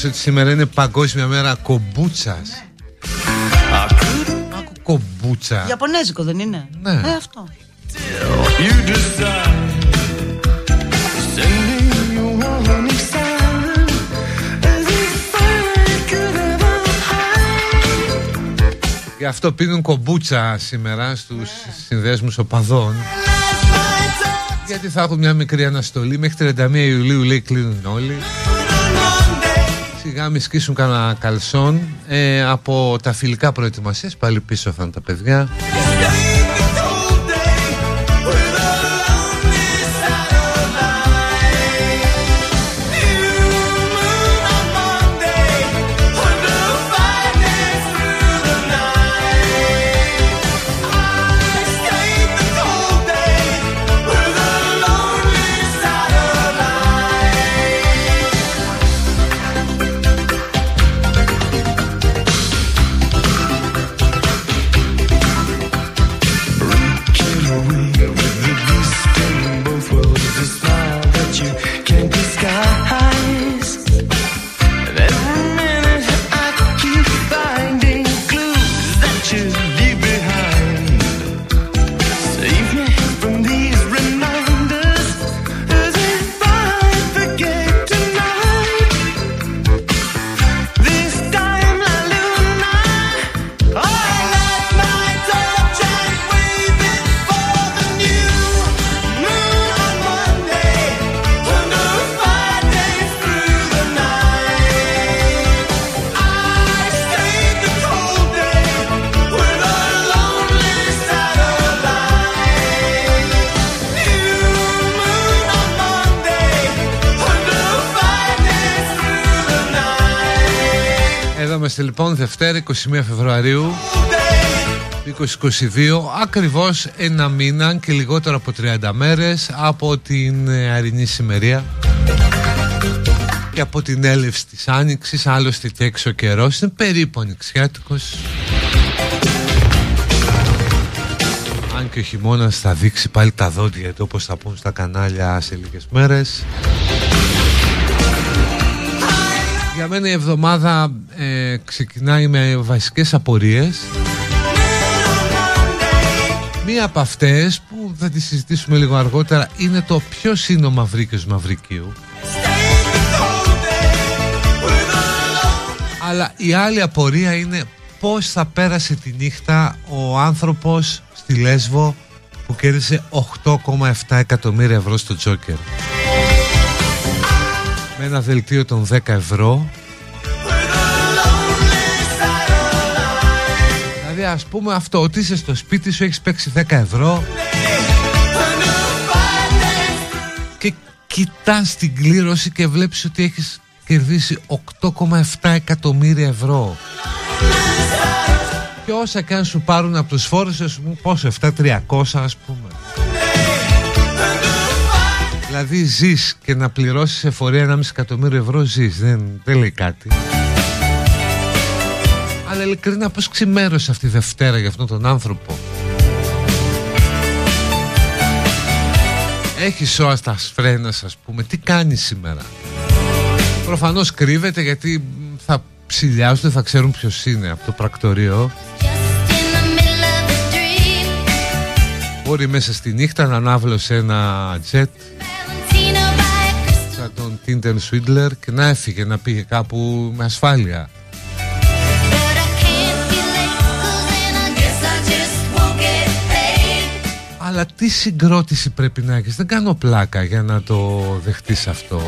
Ξέρεις ότι σήμερα είναι παγκόσμια μέρα κομπούτσας. Άκου κομπούτσα. Ιαπωνέζικο δεν είναι; Ναι. Ε αυτό. Γι' αυτό πίνουν κομπούτσα σήμερα στους συνδέσμους οπαδών. Γιατί θα έχουν μια μικρή αναστολή. Μέχρι 31 Ιουλίου λέει κλείνουν όλοι Σιγά μη σκίσουν κανένα καλσόν ε, Από τα φιλικά προετοιμασίες Πάλι πίσω θα είναι τα παιδιά Δευτέρα 21 Φεβρουαρίου 2022 ακριβώς ένα μήνα και λιγότερο από 30 μέρες από την ε, αρινή σημερία και από την έλευση της Άνοιξης άλλωστε και έξω καιρός. Είναι περίπου ανοιξιάτικος αν και ο χειμώνας θα δείξει πάλι τα δόντια του όπως θα πούν στα κανάλια σε λίγες μέρες. Για μένα η εβδομάδα ε, ξεκινάει με βασικές απορίες. Μία από αυτές που θα τη συζητήσουμε λίγο αργότερα είναι το ποιος είναι ο Μαυρίκιος Μαυρικίου. Αλλά η άλλη απορία είναι πώς θα πέρασε τη νύχτα ο άνθρωπος στη Λέσβο που κέρδισε 8,7 εκατομμύρια ευρώ στο Τζόκερ. Με ένα δελτίο των 10 ευρώ ας πούμε αυτό ότι είσαι στο σπίτι σου έχεις παίξει 10 ευρώ. Και κοιτάς την κλήρωση και βλέπεις ότι έχεις κερδίσει 8,7 εκατομμύρια ευρώ. Και όσα και αν σου πάρουν από τους φόρους σου πόσο 7-300 ας πούμε. Δηλαδή ζεις και να πληρώσεις εφορία 1,5 εκατομμύριο ευρώ ζεις. Δεν, δεν λέει κάτι Αλλά ειλικρινά πως ξημέρωσε αυτή η Δευτέρα για αυτόν τον άνθρωπο. Έχει σώα στα σφρένα ας πούμε. Τι κάνει σήμερα; Προφανώς κρύβεται γιατί θα ψηλιάζονται θα ξέρουν ποιος είναι από το πρακτορείο. Μπορεί μέσα στη νύχτα να ανάβλωσε ένα τζετ σαν τον Τίντερ Σουίτλερ και να έφυγε να πήγε κάπου με ασφάλεια Αλλά τι συγκρότηση πρέπει να έχεις; Δεν κάνω πλάκα για να το δεχτείς αυτό.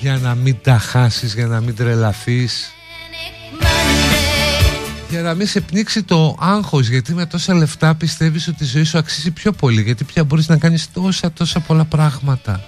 Για να μην τα χάσεις Για να μην τρελαθείς. Για να μην σε πνίξει το άγχος γιατί με τόσα λεφτά πιστεύεις ότι η ζωή σου αξίζει πιο πολύ γιατί πια μπορείς να κάνεις τόσα τόσα πολλά πράγματα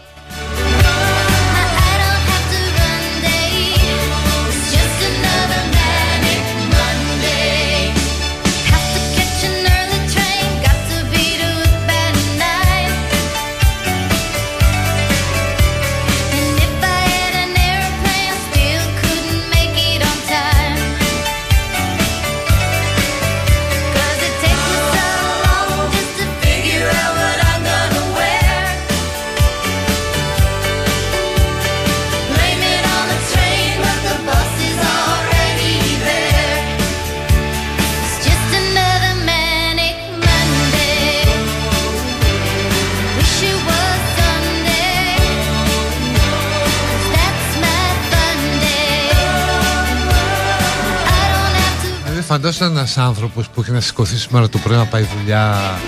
φαντάζομαι ένας άνθρωπος που έχει να σηκωθεί σήμερα το πρωί να πάει δουλειά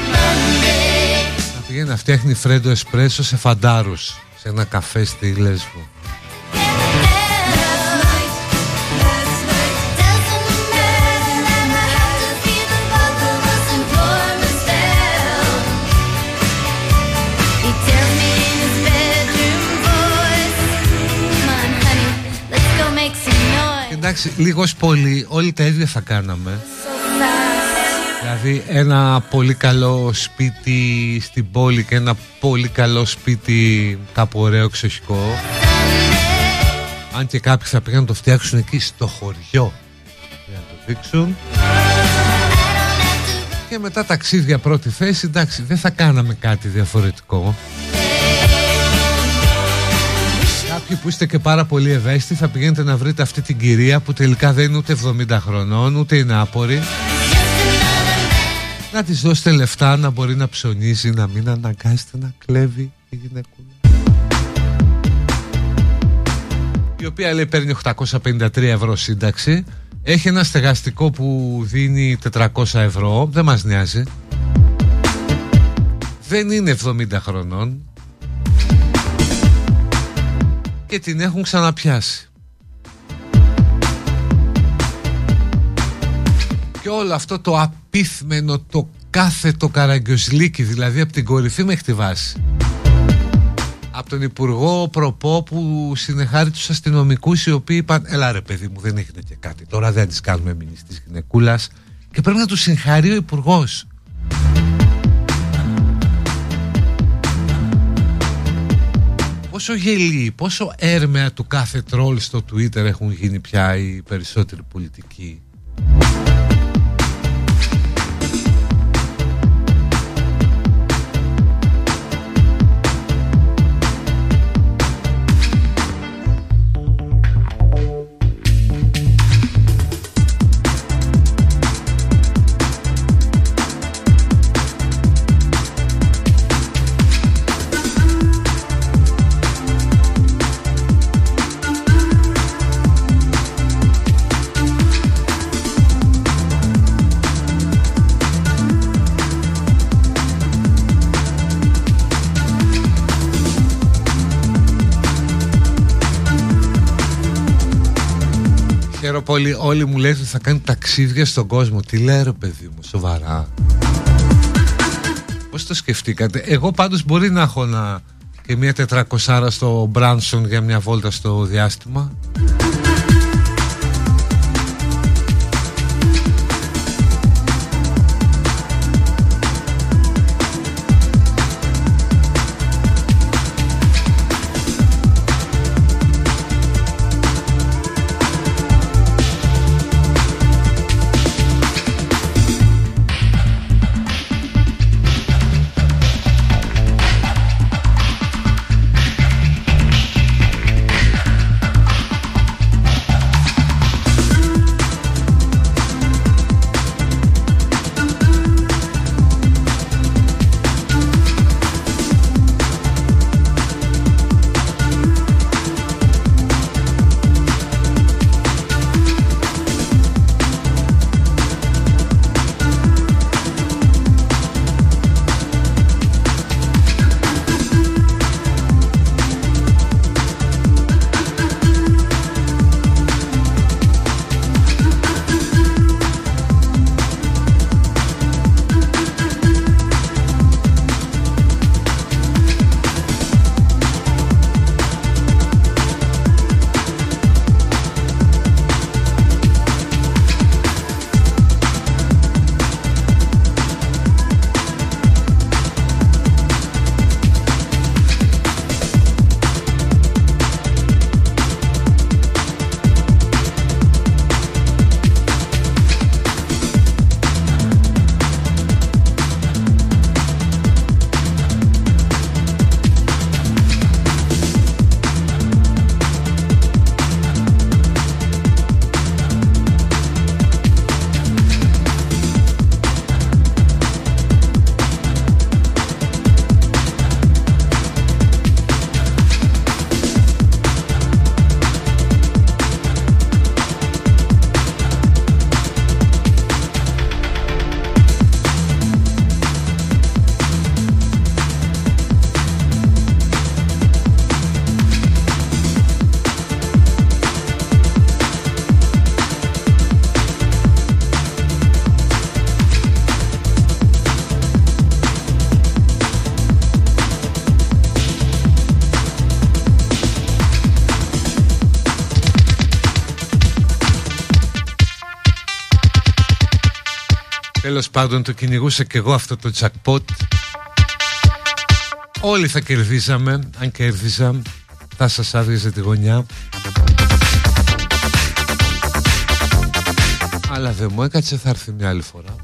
να πηγαίνει να φτιάχνει φρέντο εσπρέσο σε φαντάρους σε ένα καφέ στη Λέσβο. Εντάξει, λίγο πολύ όλοι τα ίδια θα κάναμε. Δηλαδή ένα πολύ καλό σπίτι στην πόλη και ένα πολύ καλό σπίτι κάπου ωραίο εξοχικό. Αν και κάποιοι θα πήγαν να το φτιάξουν εκεί στο χωριό για να το δείξουν. Και μετά ταξίδια πρώτη θέση, εντάξει, δεν θα κάναμε κάτι διαφορετικό. Κάποιοι που είστε και πάρα πολύ ευαίσθητοι θα πηγαίνετε να βρείτε αυτή την κυρία που τελικά δεν είναι ούτε 70 χρονών ούτε είναι άπορη. Να της δώσετε λεφτά να μπορεί να ψωνίζει να μην αναγκάσετε να κλέβει η γυναικούλα. Η οποία λέει παίρνει 853 ευρώ σύνταξη. Έχει ένα στεγαστικό που δίνει 400 ευρώ. Δεν μας νοιάζει. Δεν είναι 70 χρονών και την έχουν ξαναπιάσει. Και όλο αυτό το απίθμενο, το κάθετο καραγκιοσλίκι, δηλαδή από την κορυφή μέχρι τη βάση. Από τον Υπουργό Προπό που συνεχάρει τους αστυνομικούς οι οποίοι είπαν «Έλα ρε παιδί μου δεν έχετε και κάτι, τώρα δεν τις κάνουμε εμείς της γυναικούλας» και πρέπει να τους συγχαρεί ο Υπουργός. Πόσο γελί, πόσο έρμεα του κάθε τρόλ στο Twitter έχουν γίνει πια οι περισσότεροι πολιτικοί; Όλοι, όλοι μου λένε ότι θα κάνει ταξίδια στον κόσμο. Τι λέει ρε παιδί μου, σοβαρά. Πώς το σκεφτήκατε; Εγώ πάντως μπορεί να έχω να... και μια τετρακοσάρα στο Μπράνσον για μια βόλτα στο διάστημα. Πάντων το κυνηγούσα και εγώ αυτό το jackpot. Όλοι θα κερδίσαμε Αν κέρδισα Θα σας άδειαζε τη γωνιά. Αλλά δεν μου έκατσε θα έρθει μια άλλη φορά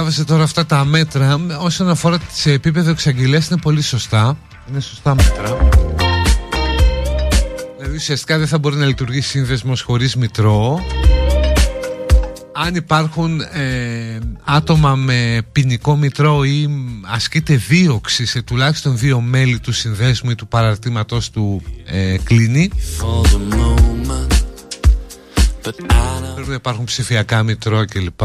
διάβασε τώρα αυτά τα μέτρα. Όσον αφορά σε επίπεδο εξαγγελίας, είναι πολύ σωστά. Είναι σωστά μέτρα. Δηλαδή, ουσιαστικά δεν θα μπορεί να λειτουργήσει σύνδεσμος χωρίς μητρό. Αν υπάρχουν ε, άτομα με ποινικό μητρό ή ασκείται δίωξη σε τουλάχιστον δύο μέλη του συνδέσμου ή του παραρτήματος του ε, κλείνει Πρέπει να υπάρχουν ψηφιακά μητρό κλπ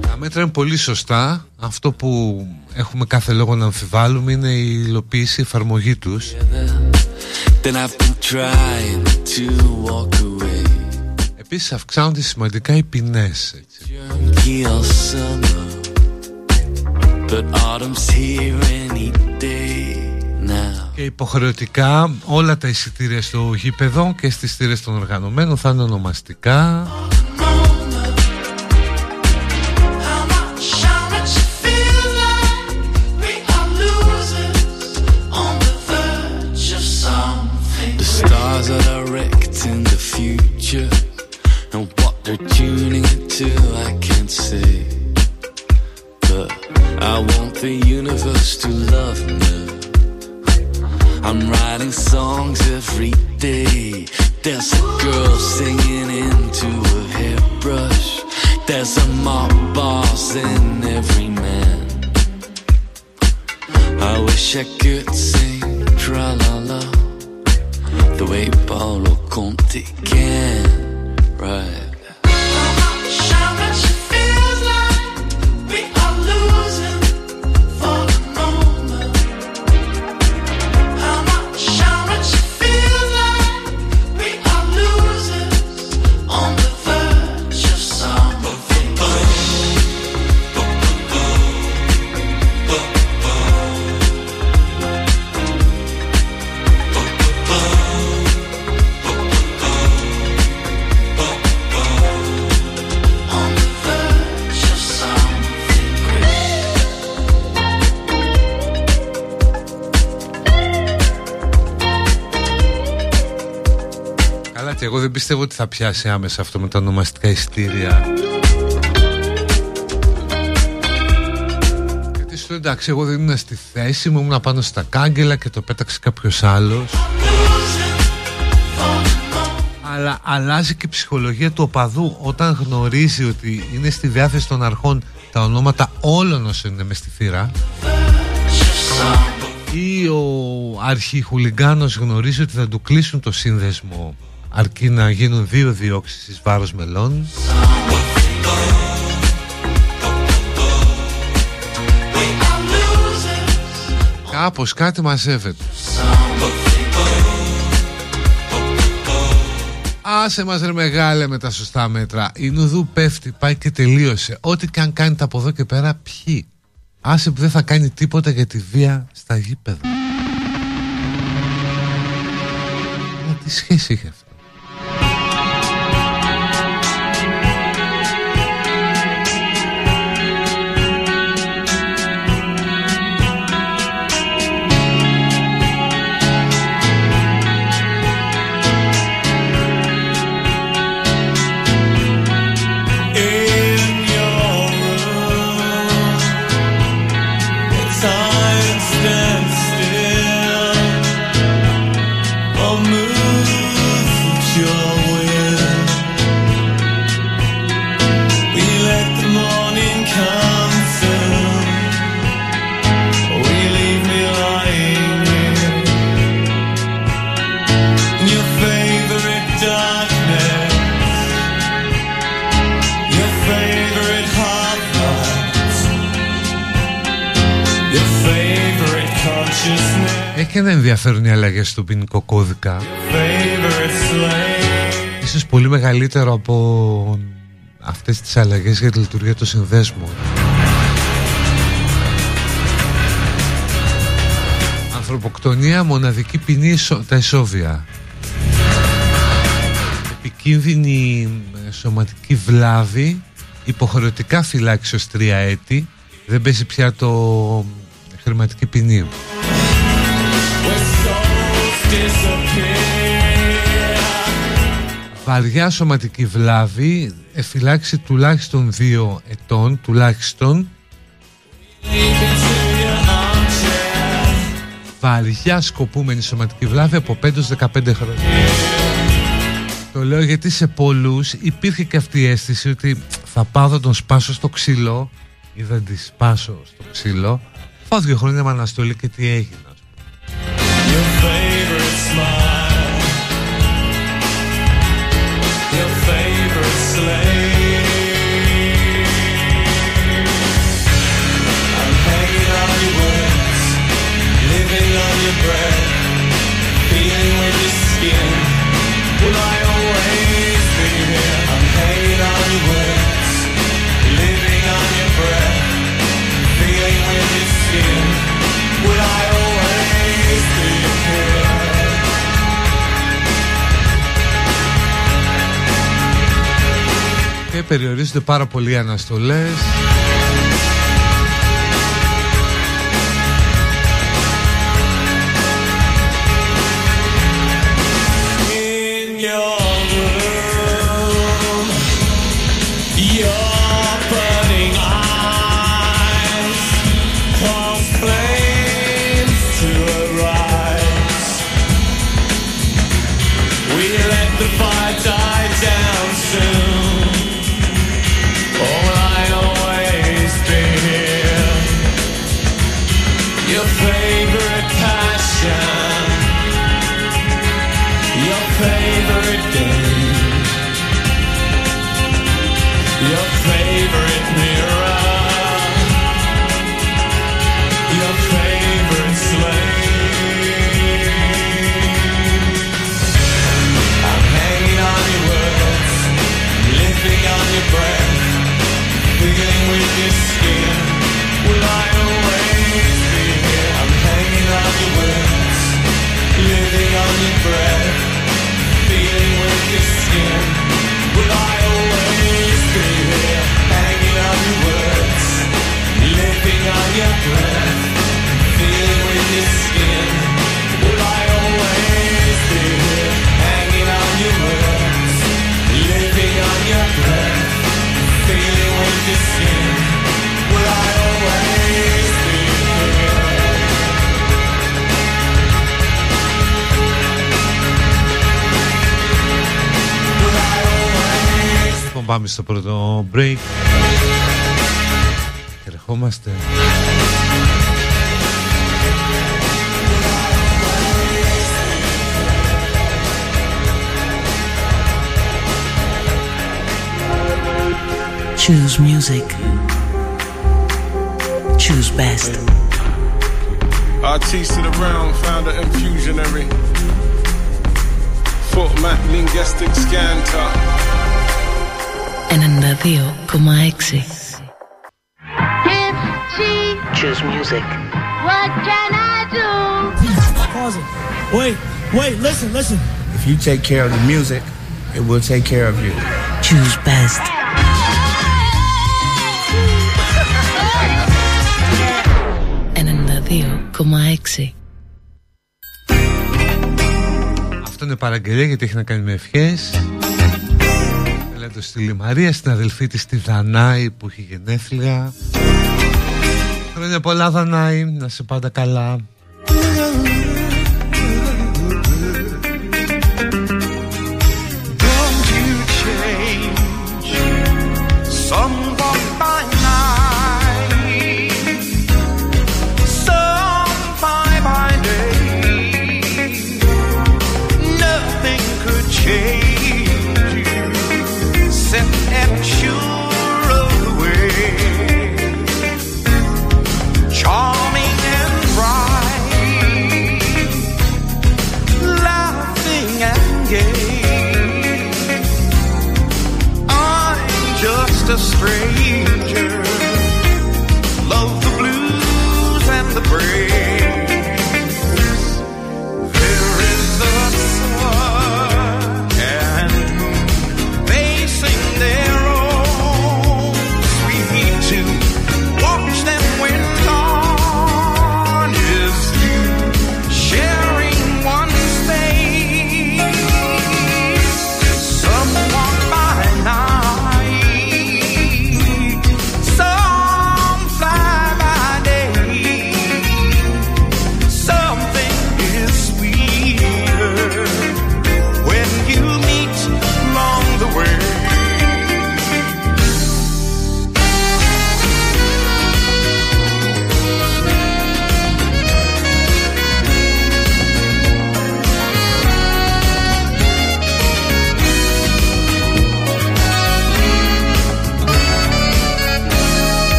Τα μέτρα είναι πολύ σωστά. Αυτό που έχουμε κάθε λόγο να αμφιβάλλουμε είναι η υλοποίηση, η εφαρμογή τους. Επίσης αυξάνονται σημαντικά οι ποινές. Και υποχρεωτικά όλα τα εισιτήρια στο γήπεδο και στις στήρες των οργανωμένων θα είναι ονομαστικά. I'm writing songs every day There's a girl singing into a hairbrush There's a mob boss in every man I wish I could sing tra-la-la the way Paolo Conte can. Right. Εγώ δεν πιστεύω ότι θα πιάσει άμεσα αυτό με τα ονομαστικά ειστήρια. Γιατί σου εντάξει, εγώ δεν ήμουν στη θέση μου, ήμουν πάνω στα κάγκελα και το πέταξε κάποιος άλλος. Αλλά αλλάζει και η ψυχολογία του οπαδού όταν γνωρίζει ότι είναι στη διάθεση των αρχών τα ονόματα όλων όσων είναι μες στη θύρα ή ο αρχιχουλιγκάνος γνωρίζει ότι θα του κλείσουν το σύνδεσμο αρκεί να γίνουν δύο διώξεις εις βάρος μελών. Κάπως κάτι μαζεύεται Άσε μας ρε μεγάλε με τα σωστά μέτρα. Η Νουδού πέφτει, πάει και τελείωσε. Ό,τι και αν κάνει από εδώ και πέρα ποιοι. Άσε που δεν θα κάνει τίποτα για τη βία στα γήπεδα. Τι σχέση είχε αυτό; Και δεν ενδιαφέρουν οι αλλαγές στο ποινικό κώδικα. Ίσως πολύ μεγαλύτερο από αυτές τις αλλαγές για τη λειτουργία του συνδέσμου Ανθρωποκτονία, μοναδική ποινή, τα εσόβια Επικίνδυνη ε, σωματική βλάβη Υποχρεωτικά φυλάξει ως τρία έτη Δεν πέσει πια το χρηματική ποινή βαριά σωματική βλάβη, εφυλάξει τουλάχιστον δύο ετών, τουλάχιστον. Βαριά σκοπούμενη σωματική βλάβη από 5-15 χρόνια. Το λέω γιατί σε πολλούς υπήρχε και αυτή η αίσθηση ότι θα πάω θα τον σπάσω στο ξύλο ή δεν τη σπάσω στο ξύλο. Πάω δύο χρόνια με αναστολή και τι έγινε. Και περιορίζονται πάρα Feeling with your skin. Will I always be here, hanging on your words, living on your breath, with your skin? Will I always be here, hanging on your words, living on your breath, with your skin? πάμε στο πρώτο break και ερχόμαστε Choose music. Choose best. Artiste of the realm, founder infusionary. Format linguistic scanter. 92,6 Choose music. What can I do? Pause it. Wait, wait, listen, listen. If you take care of the music, it will take care of you. Choose best. Αυτό είναι παραγγελία γιατί έχει να κάνει με ευχές το στείλει Μαρία στην αδελφή της τη Δανάη που έχει γενέθλια. Χρόνια πολλά Δανάη, να σε πάντα καλά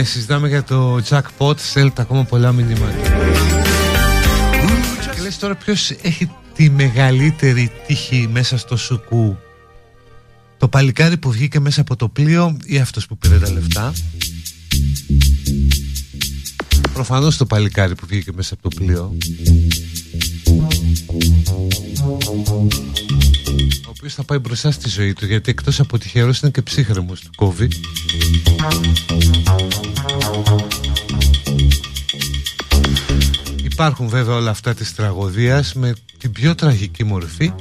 ναι, συζητάμε για το jackpot, στέλνετε ακόμα πολλά μηνύματα. Και λες τώρα ποιος έχει τη μεγαλύτερη τύχη μέσα στο σουκού; Το παλικάρι που βγήκε μέσα από το πλοίο ή αυτός που πήρε τα λεφτά; Προφανώς το παλικάρι που βγήκε μέσα από το πλοίο. Ο οποίος θα πάει μπροστά στη ζωή του γιατί εκτός από τυχερός είναι και ψύχρεμος του κόβει. Υπάρχουν βέβαια όλα αυτά της τραγωδίας με την πιο τραγική μορφή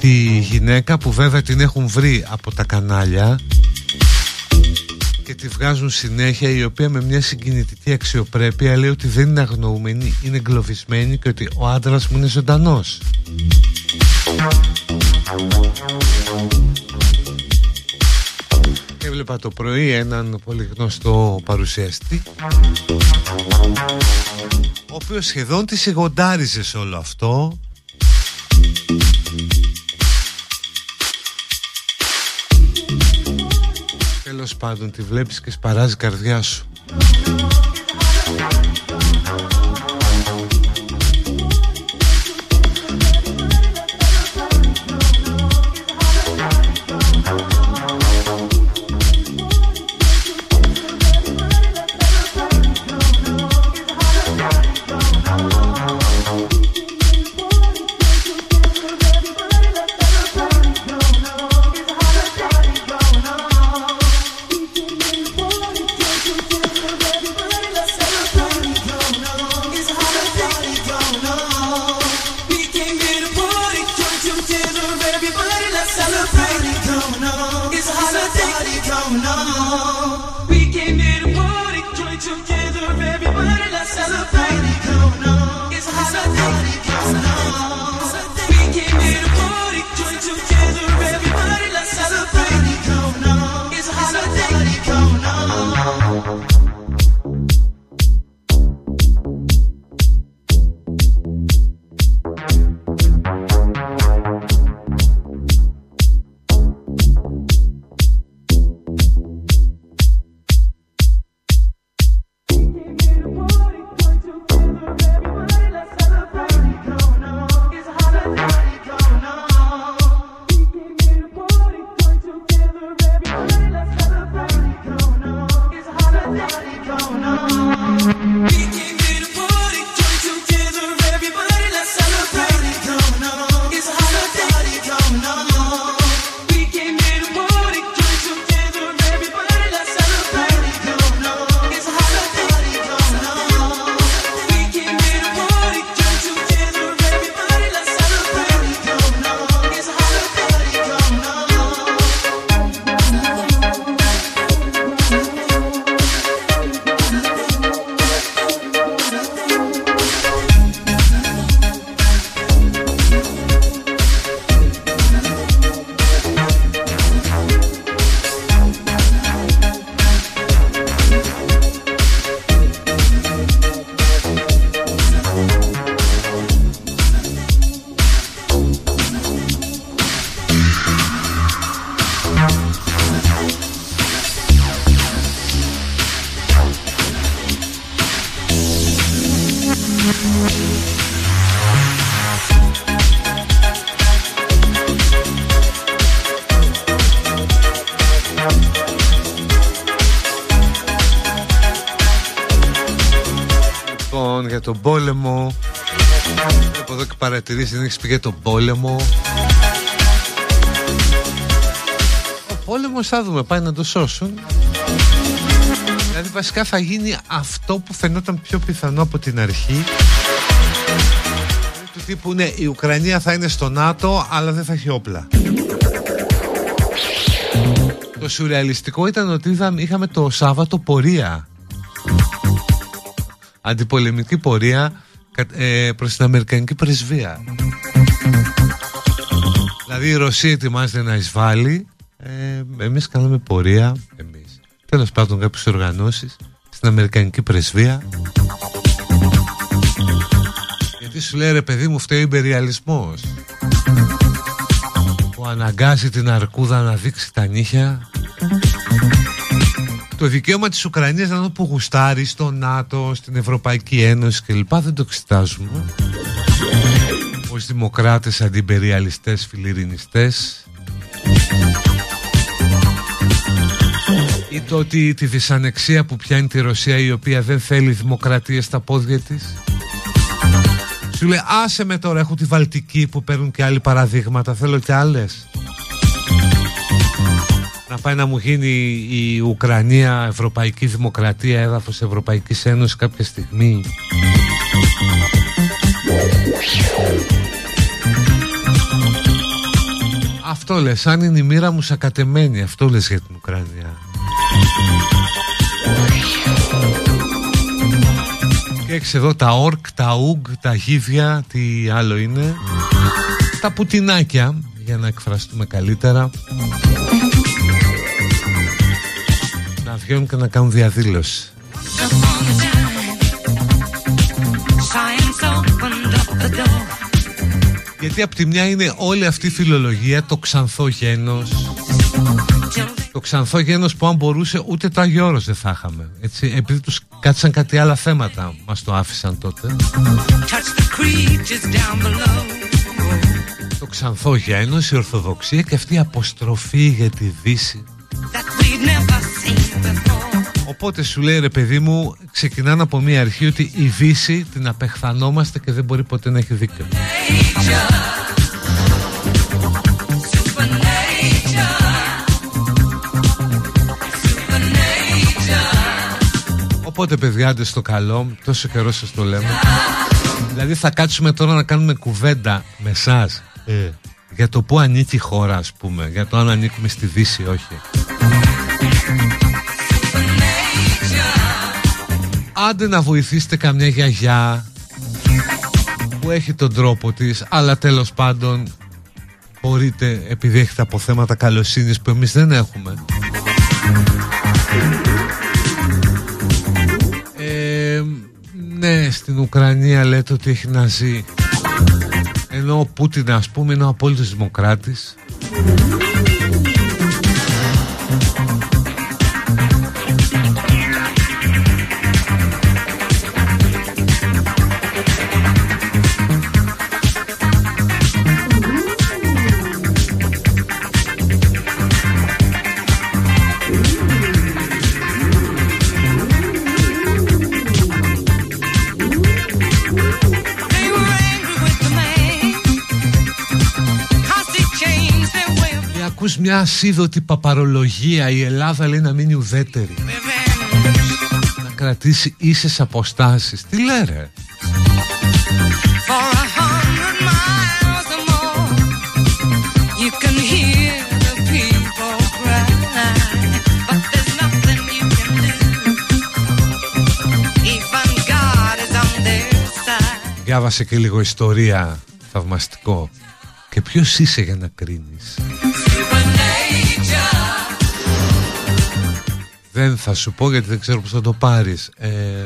τη γυναίκα που βέβαια την έχουν βρει από τα κανάλια και τη βγάζουν συνέχεια η οποία με μια συγκινητική αξιοπρέπεια λέει ότι δεν είναι αγνοούμενη, είναι εγκλωβισμένη και ότι ο άντρας μου είναι ζωντανός. Έβλεπα το πρωί έναν πολύ γνωστό παρουσιαστή ο οποίος σχεδόν τη σιγοντάριζε σε όλο αυτό Τέλος πάντων τη βλέπεις και σπαράζει η καρδιά σου εδώ και παρατηρήσει, δεν έχεις πει για τον πόλεμο. Ο πόλεμος θα δούμε, πάει να το σώσουν. Δηλαδή βασικά θα γίνει αυτό που φαινόταν πιο πιθανό από την αρχή. Του τύπου ναι, η Ουκρανία θα είναι στο ΝΑΤΟ, αλλά δεν θα έχει όπλα. Το σουρεαλιστικό ήταν ότι είχαμε το Σάββατο πορεία αντιπολεμική πορεία ε, προς την Αμερικανική πρεσβεία. Δηλαδή η Ρωσία ετοιμάζεται να εισβάλλει, ε, εμείς κάναμε πορεία, εμείς, τέλος πάντων κάποιες οργανώσεις, στην Αμερικανική πρεσβεία. Γιατί σου λέει ρε παιδί μου φταίει ο υπεριαλισμός που αναγκάζει την αρκούδα να δείξει τα νύχια Το δικαίωμα της Ουκρανίας να το που γουστάρει στο ΝΑΤΟ, στην Ευρωπαϊκή Ένωση κλπ. Δεν το εξετάζουμε. Ως δημοκράτες, αντιπεριαλιστές, φιλιρινιστές. Ή το ότι τη δυσανεξία που πιάνει τη Ρωσία η οποία δεν θέλει δημοκρατία στα πόδια της. Σου λέει άσε με τώρα έχω τη Βαλτική που παίρνουν και άλλοι παραδείγματα θέλω και άλλες να πάει να μου γίνει η Ουκρανία Ευρωπαϊκή Δημοκρατία έδαφος Ευρωπαϊκής Ένωσης κάποια στιγμή. Αυτό λες, αν είναι η μοίρα μου σακατεμένη Αυτό λες για την Ουκρανία. Και έχεις εδώ τα όρκ, τα ουγ, τα γίδια Τι άλλο είναι. Τα πουτινάκια Για να εκφραστούμε καλύτερα Να βγαίνουν και να κάνουν διαδήλωση. Γιατί από τη μια είναι όλη αυτή η φιλολογία το ξανθό γένος. Το ξανθό γένος που αν μπορούσε ούτε το Άγιο Όρος δεν θα είχαμε έτσι, Επειδή τους κάτσαν κάτι άλλα θέματα Μας το άφησαν τότε. Το ξανθό γένος, η Ορθοδοξία και αυτή η αποστροφή για τη Δύση Οπότε σου λέει ρε παιδί μου ξεκινάνε από μια αρχή ότι η Δύση την απεχθανόμαστε και δεν μπορεί ποτέ να έχει δίκιο. Οπότε παιδιά στο καλό, τόσο καιρό σας το λέμε Δηλαδή θα κάτσουμε τώρα να κάνουμε κουβέντα με εσάς ε. Για το που ανήκει η χώρα ας πούμε Για το αν ανήκουμε στη Δύση όχι Άντε να βοηθήσετε καμιά γιαγιά που έχει τον τρόπο της αλλά τέλος πάντων μπορείτε επειδή έχετε αποθέματα καλοσύνης που εμείς δεν έχουμε. Ε, ναι στην Ουκρανία λέτε ότι έχει να ζει ενώ ο Πούτιν ας πούμε είναι ο απόλυτος δημοκράτης μια ασίδωτη παπαρολογία η Ελλάδα λέει να μείνει ουδέτερη. Να κρατήσει ίσες αποστάσεις. Τι λέρε. Διάβασε και λίγο ιστορία θαυμαστικό. Και ποιος είσαι για να κρίνεις; Δεν θα σου πω γιατί δεν ξέρω πώς θα το πάρεις. Ε...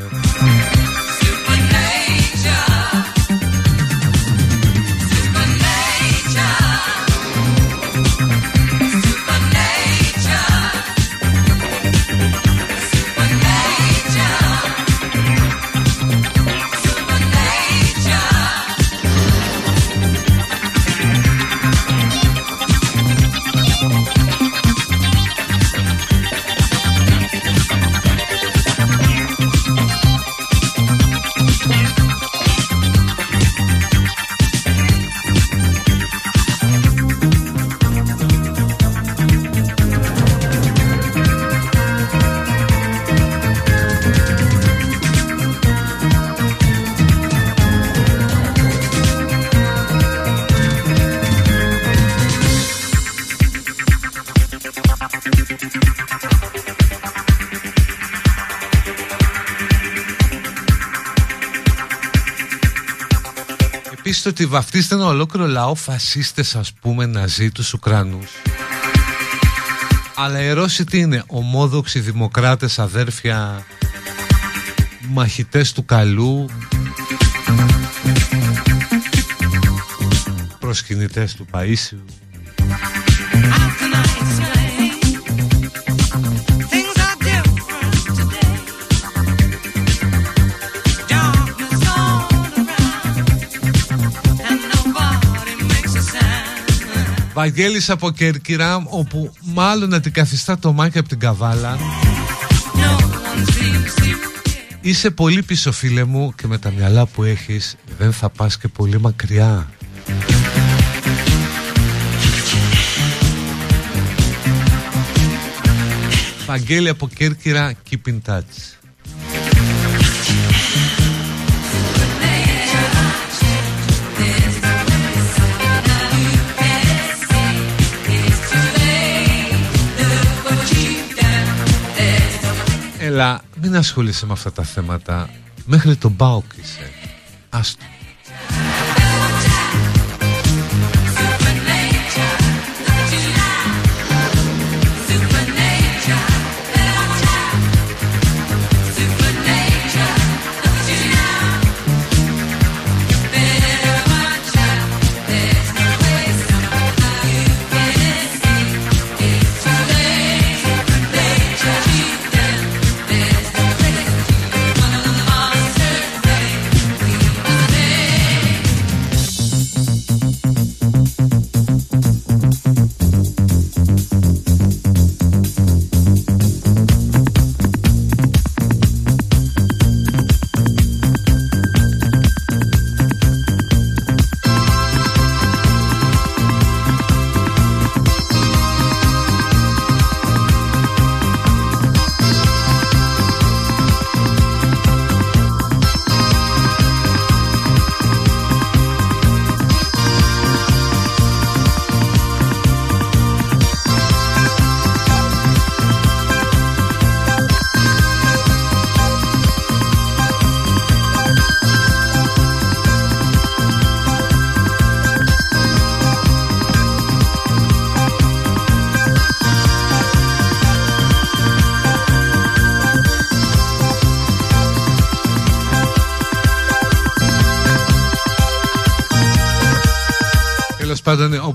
ότι βαφτίστε ένα ολόκληρο λαό φασίστες ας πούμε να ζει τους Ουκρανούς. Αλλά οι Ρώσοι τι είναι ομόδοξοι δημοκράτες αδέρφια μαχητές του καλού προσκυνητές του Παΐσιου Βαγγέλης από Κέρκυρα όπου μάλλον αντικαθιστά το μάκι από την Καβάλα. Είσαι πολύ πίσω φίλε μου και με τα μυαλά που έχεις δεν θα πας και πολύ μακριά. Βαγγέλη από Κέρκυρα Keep in touch Έλα, μην ασχολείσαι με αυτά τα θέματα. Μέχρι τον Μπάουκ είσαι. Άστο.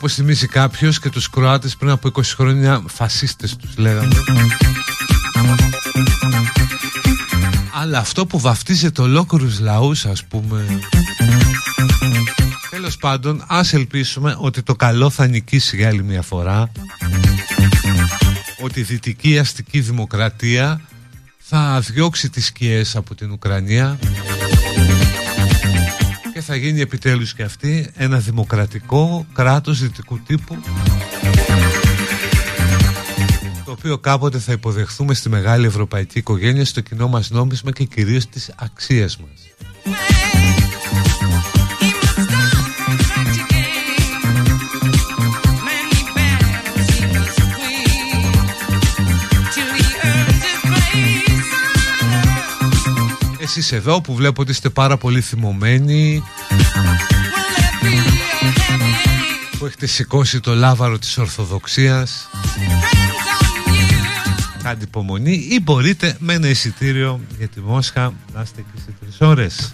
Όπως θυμίσει κάποιος και τους Κροάτες πριν από 20 χρόνια φασίστες τους λέγαμε. Αλλά αυτό που βαφτίζεται ολόκληρους λαούς ας πούμε. Τέλος πάντων ας ελπίσουμε ότι το καλό θα νικήσει για άλλη μια φορά ότι η δυτική αστική δημοκρατία θα διώξει τις σκιές από την Ουκρανία και θα γίνει επιτέλους και αυτή ένα δημοκρατικό κράτος δυτικού τύπου το οποίο κάποτε θα υποδεχθούμε στη μεγάλη ευρωπαϊκή οικογένεια στο κοινό μας νόμισμα και κυρίως τις αξίες μας. Εσείς εδώ που βλέπω ότι είστε πάρα πολύ θυμωμένοι. Που έχετε σηκώσει το λάβαρο της Ορθοδοξίας. Κάντε υπομονή ή μπορείτε με ένα εισιτήριο για τη Μόσχα να είστε και σε τρεις ώρες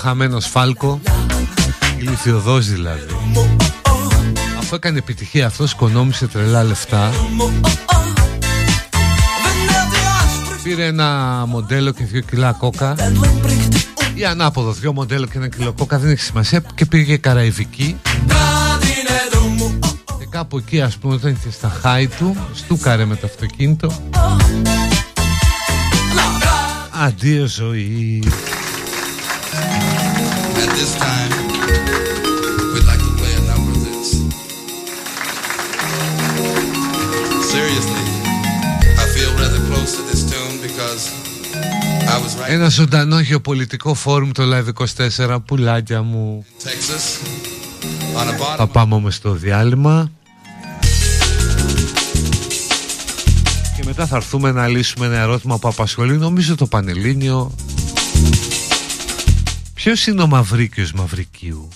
χαμένος Φάλκο. Ηλικιωδός δηλαδή. Αφού έκανε επιτυχία αυτός κονόμησε τρελά λεφτά. Πήρε ένα μοντέλο και δύο κιλά κόκα. Ή ανάποδο δύο μοντέλο και ένα κιλό κόκα δεν έχει σημασία Και πήγε καραϊβική. Και κάπου εκεί ας πούμε όταν είχε στα χάη του Στούκαρε με το αυτοκίνητο. Αντίο ζωή. Ένα ζωντανό γεωπολιτικό φόρουμ το Live 24 Πουλάκια μου. Θα πάμε όμως στο διάλειμμα. Και μετά θα έρθουμε να λύσουμε ένα ερώτημα που απασχολεί Νομίζω το Πανελλήνιο. Ποιος είναι ο Μαυρίκιος Μαυρικίου;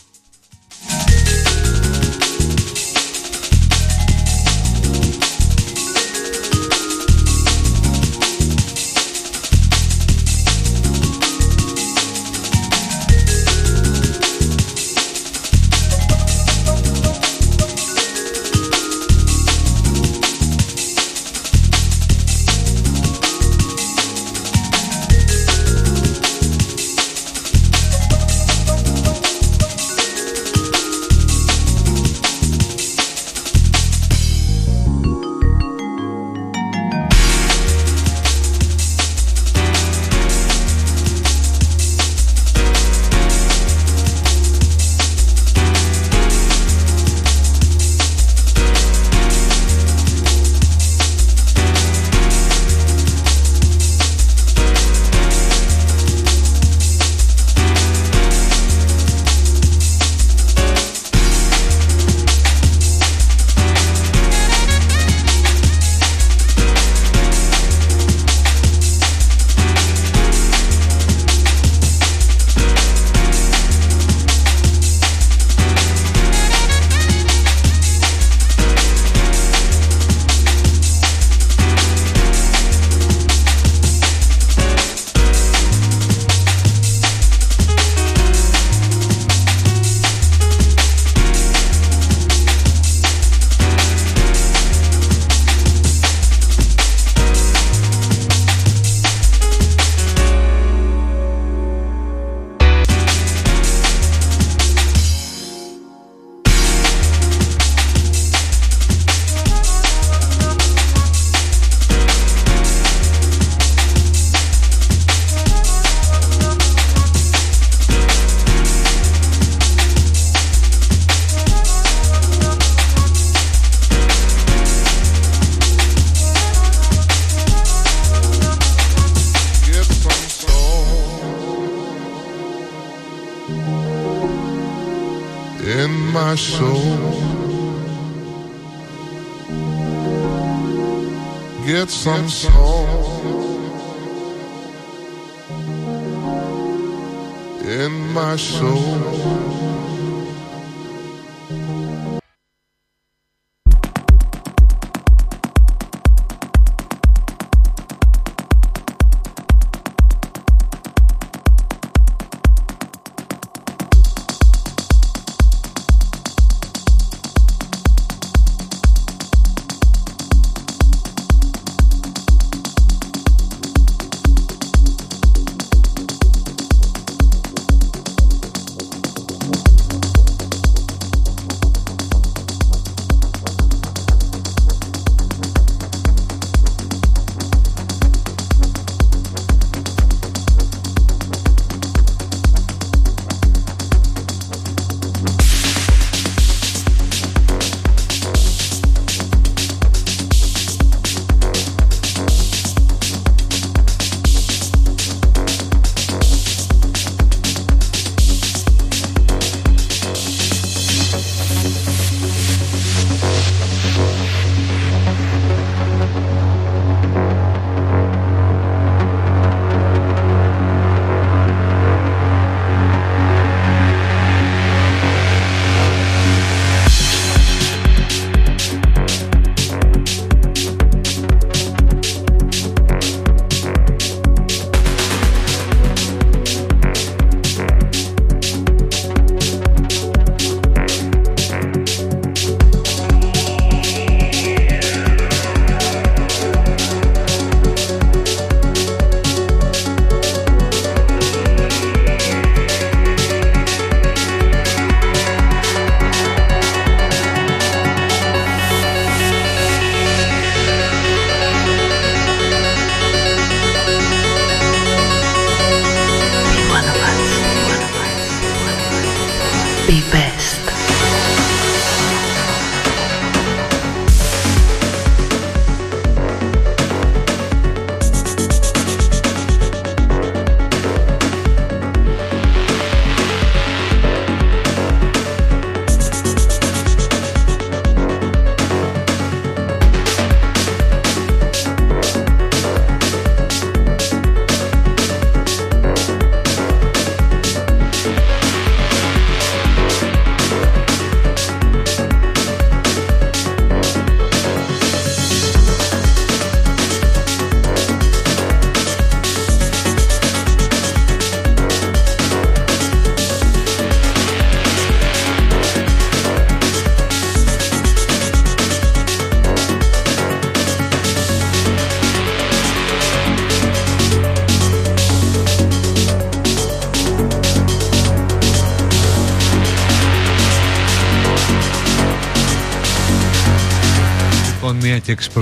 get some soul.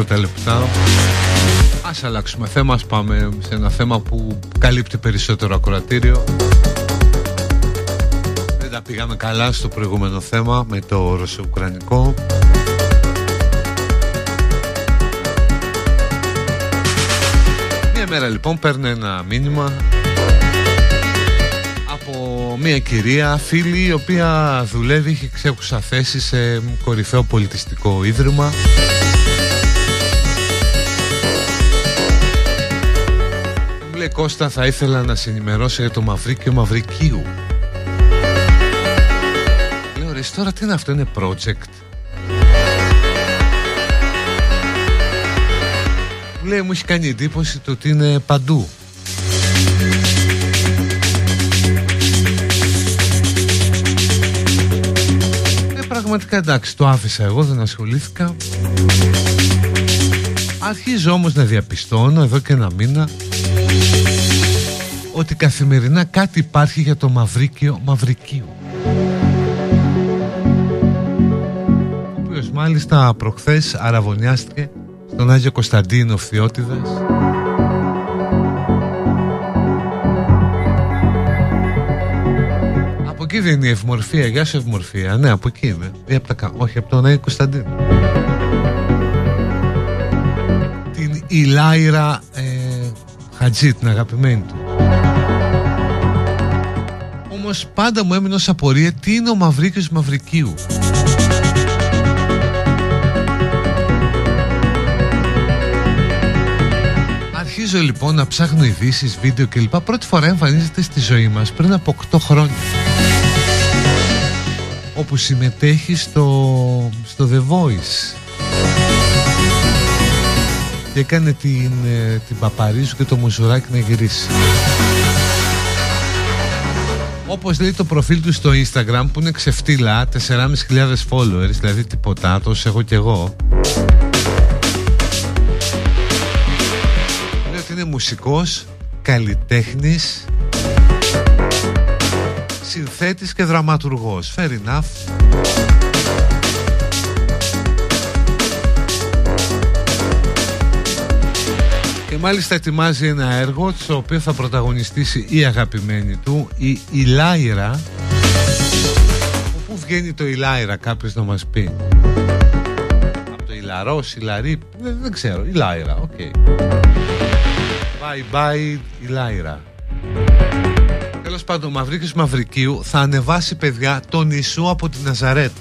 Πρώτα λεπτά. Ας αλλάξουμε θέμα, ας πάμε σε ένα θέμα που καλύπτει περισσότερο ακροατήριο. Δεν τα πήγαμε καλά στο προηγούμενο θέμα με το ρωσο-ουκρανικό. Μια μέρα λοιπόν παίρνει ένα μήνυμα από μια κυρία φίλη η οποία δουλεύει, είχε ξέχουσα θέση σε κορυφαίο πολιτιστικό ίδρυμα Κώστα θα ήθελα να σε ενημερώσω για το Μαυρίκιο Μαυρικίου. Λέω ρε τώρα τι είναι αυτό είναι project; Μου λέει μου έχει κάνει εντύπωση το ότι είναι παντού Ε πραγματικά εντάξει το άφησα εγώ δεν ασχολήθηκα. Αρχίζω όμως να διαπιστώνω εδώ και ένα μήνα ότι καθημερινά κάτι υπάρχει για το Μαυρίκιο Μαυρικίου. Ο οποίος μάλιστα προχθές αραβωνιάστηκε στον Άγιο Κωνσταντίνο Φθιώτιδας. Από εκεί δεν είναι η ευμορφία, γεια σου ευμορφία. Ναι από εκεί είναι, ή από τα... όχι από τον Άγιο Κωνσταντίνο. Την Ηλάιρα ε, Χατζή, την αγαπημένη του όμως πάντα μου έμεινε ως απορία τι είναι ο Μαυρίκιος Μαυρικίου. Αρχίζω λοιπόν να ψάχνω ειδήσεις, βίντεο κλπ. Πρώτη φορά εμφανίζεται στη ζωή μας πριν από 8 χρόνια. Όπου συμμετέχει στο, στο The Voice. Και έκανε την, ε, την Παπαρίζου και το Μουζουράκι να γυρίσει. Όπως λέει το προφίλ του στο Instagram που είναι ξεφτύλα 4.500 followers Δηλαδή τίποτα, τόσο έχω κι εγώ. Λέει ότι είναι μουσικός, καλλιτέχνης Συνθέτης και δραματουργός. Fair enough Και μάλιστα ετοιμάζει ένα έργο στο οποίο θα πρωταγωνιστήσει η αγαπημένη του, η Ηλάιρα. Πού βγαίνει το Ηλάιρα, κάποιος να μας πει; Από το Ιλαρός, Ιλαρή, δεν, δεν ξέρω, Ηλάιρα, ok. Okay. Bye bye Ηλάιρα. Τέλος πάντων, ο Μαυρίκιος Μαυρικίου θα ανεβάσει παιδιά τον Ιησού από την Ναζαρέτ.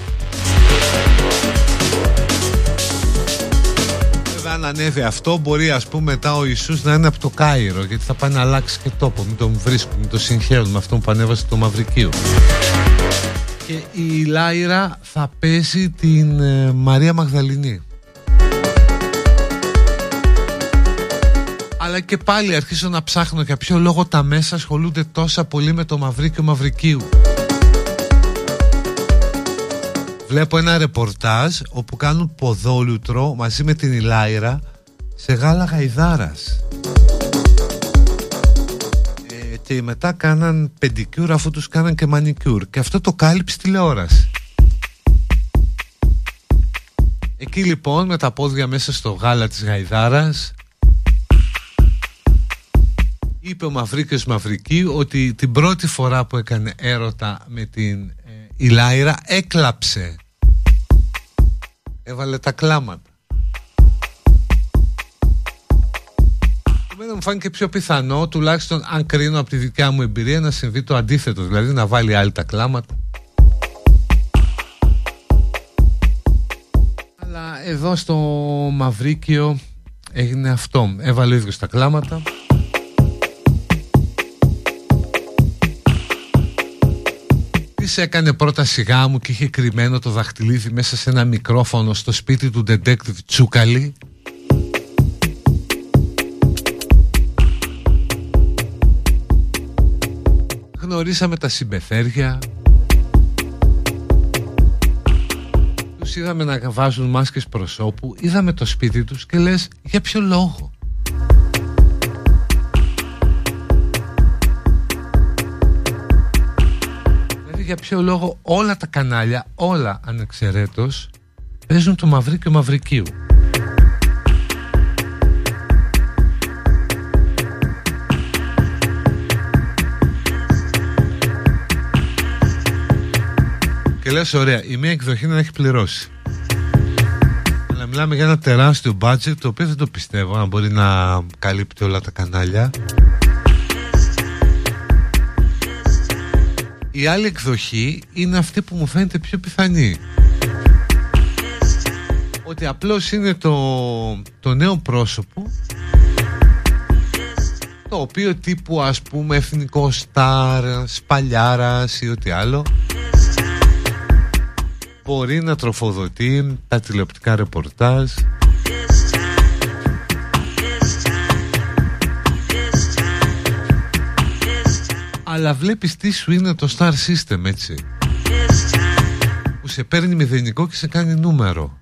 Αν ανέβει αυτό μπορεί ας πούμε μετά ο Ιησούς να είναι από το Κάιρο γιατί θα πάει να αλλάξει και τόπο μην τον βρίσκουν, μην τον συγχαίρουν με αυτόν που ανέβασε το Μαυρικείο. Και η Λάιρα θα παίζει την ε, Μαρία Μαγδαληνή. Αλλά και πάλι αρχίζω να ψάχνω για ποιο λόγο τα μέσα ασχολούνται τόσα πολύ με το Μαυρίκιο Μαυρικίου Βλέπω ένα ρεπορτάζ όπου κάνουν ποδόλουτρο μαζί με την Ηλάιρα σε γάλα γαϊδάρας. Ε, και μετά κάναν πεντικιούρ αφού τους κάναν και μανικιούρ. Και αυτό το κάλυψε τηλεόραση. Εκεί λοιπόν με τα πόδια μέσα στο γάλα της γαϊδάρας είπε ο Μαυρίκιος Μαυρικίου ότι την πρώτη φορά που έκανε έρωτα με την ε, Ηλάιρα έκλαψε έβαλε τα κλάματα. Εμένα μου φάνηκε πιο πιθανό, τουλάχιστον αν κρίνω από τη δικιά μου εμπειρία, να συμβεί το αντίθετο, δηλαδή να βάλει άλλη τα κλάματα. Αλλά εδώ στο Μαυρίκιο έγινε αυτό. Έβαλε ο ίδιος τα κλάματα. Της έκανε πρώτα σιγά μου και είχε κρυμμένο το δαχτυλίδι μέσα σε ένα μικρόφωνο στο σπίτι του detective Τσούκαλη. Γνωρίσαμε τα συμπεθέρια. Τους είδαμε να βάζουν μάσκες προσώπου. Είδαμε το σπίτι τους και λες για ποιο λόγο; Για ποιο λόγο όλα τα κανάλια, όλα ανεξαιρέτως, παίζουν το Μαυρίκιο Μαυρικίου. Και λες ωραία, η μία εκδοχή να έχει πληρώσει. Αλλά μιλάμε για ένα τεράστιο budget το οποίο δεν το πιστεύω αν μπορεί να καλύπτει όλα τα κανάλια. Η άλλη εκδοχή είναι αυτή που μου φαίνεται πιο πιθανή. Ότι απλώς είναι το, το νέο πρόσωπο το οποίο τύπου ας πούμε εθνικό στάρ, σπαλιάρας ή ό,τι άλλο μπορεί να τροφοδοτεί τα τηλεοπτικά ρεπορτάζ Αλλά βλέπεις τι σου είναι το Star System έτσι. Που σε παίρνει μηδενικό και σε κάνει νούμερο.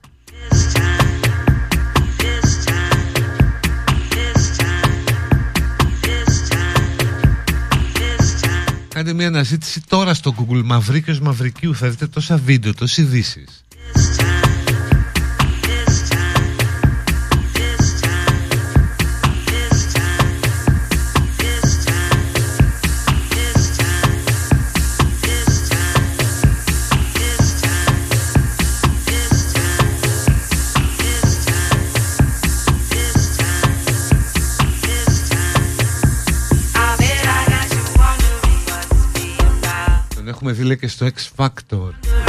Κάντε μια αναζήτηση τώρα στο Google Μαυρίκιος Μαυρικίου. Θα δείτε τόσα βίντεο, τόσες ειδήσεις. Έχουμε δει λέει και στο X Factor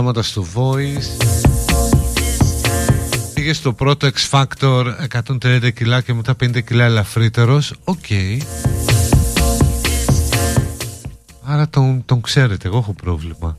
Έβαλε τα κλάματα στο Voice. Πήγε στο πρώτο X Factor 130 κιλά και μετά 50 κιλά ελαφρύτερος. Ok. Okay. Άρα τον, τον ξέρετε, εγώ έχω πρόβλημα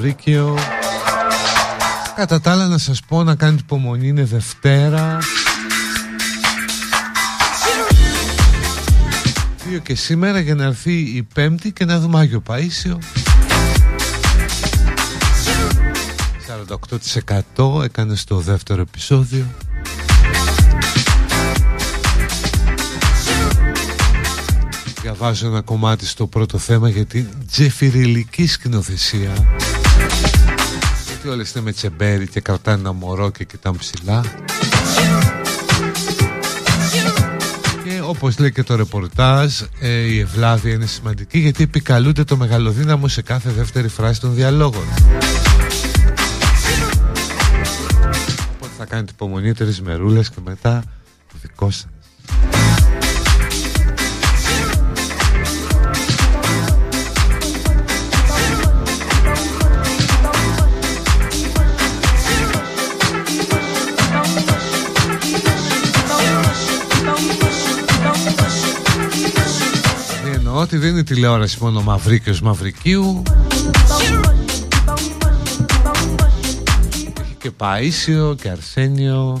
Μαυρίκιο Κατά τα άλλα να σας πω να κάνετε υπομονή είναι Δευτέρα. Δύο και σήμερα για να έρθει η Πέμπτη και να δούμε Άγιο Παΐσιο. 48% έκανε στο δεύτερο επεισόδιο. Διαβάζω ένα κομμάτι στο πρώτο θέμα για την τζεφυριλική σκηνοθεσία Γιατί όλες είναι με τσεμπέρι και κρατάνε ένα μωρό και κοιτάνε ψηλά. Και όπως λέει και το ρεπορτάζ ε, η ευλάβεια είναι σημαντική γιατί επικαλούνται το μεγαλοδύναμο σε κάθε δεύτερη φράση των διαλόγων. Οπότε θα κάνετε υπομονή τρεις μερούλες και μετά το δικό σας ότι δεν είναι τηλεόραση μόνο Μαυρίκιος Μαυρικίου. Έχει και Παΐσιο και Αρσένιο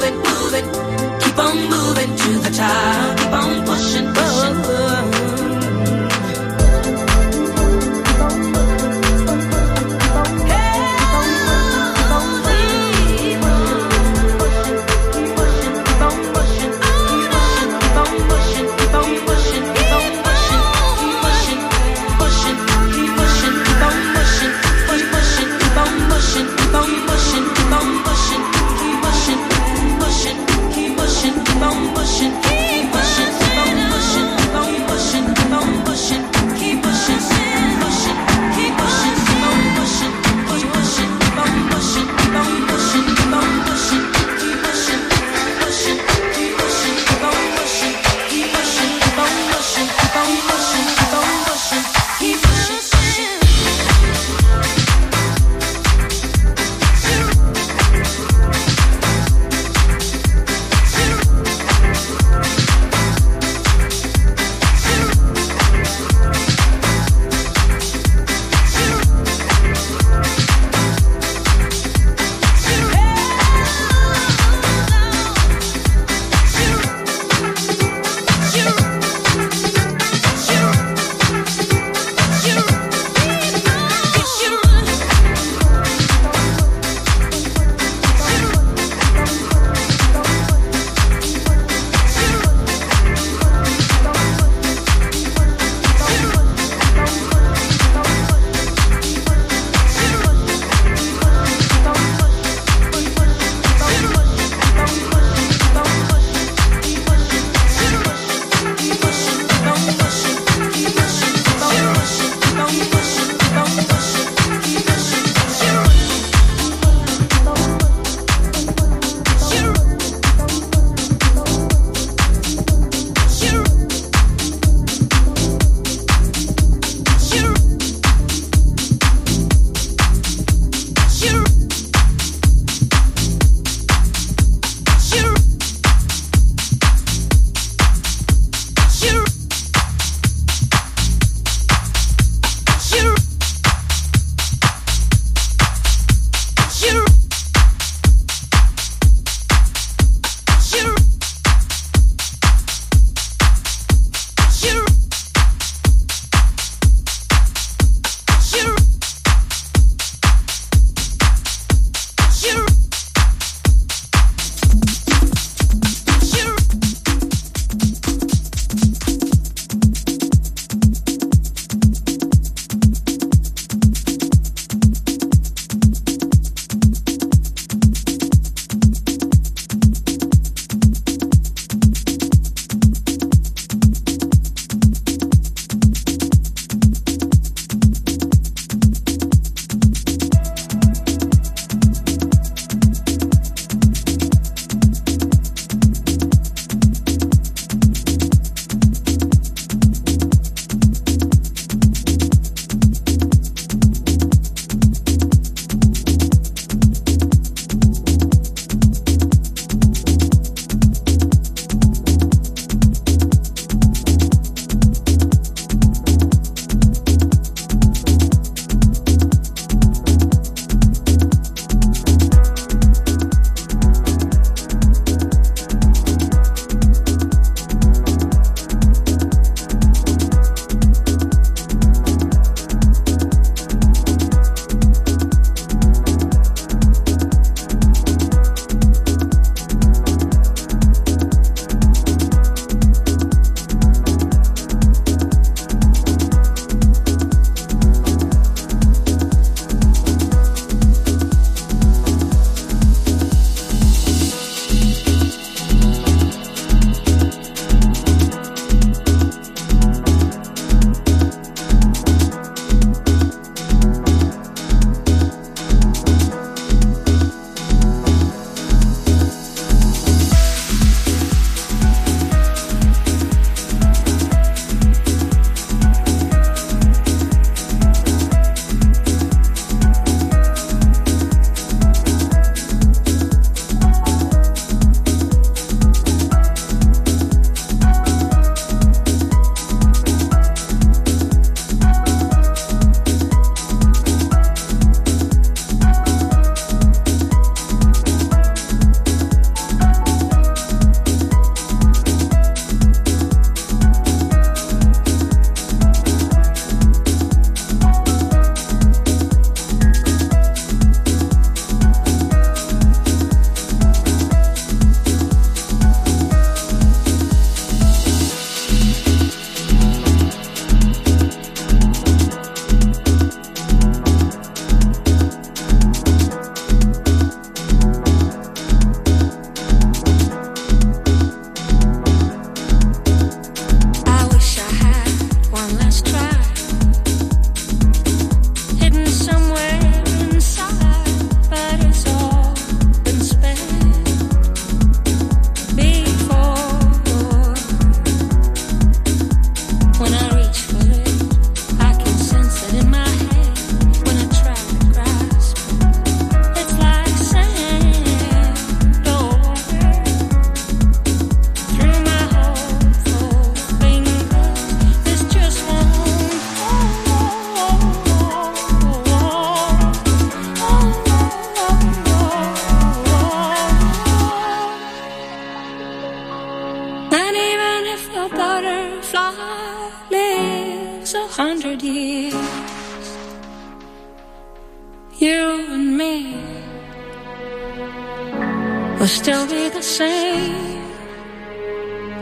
Will still be the same.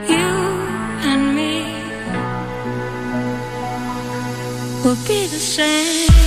You and me will be the same.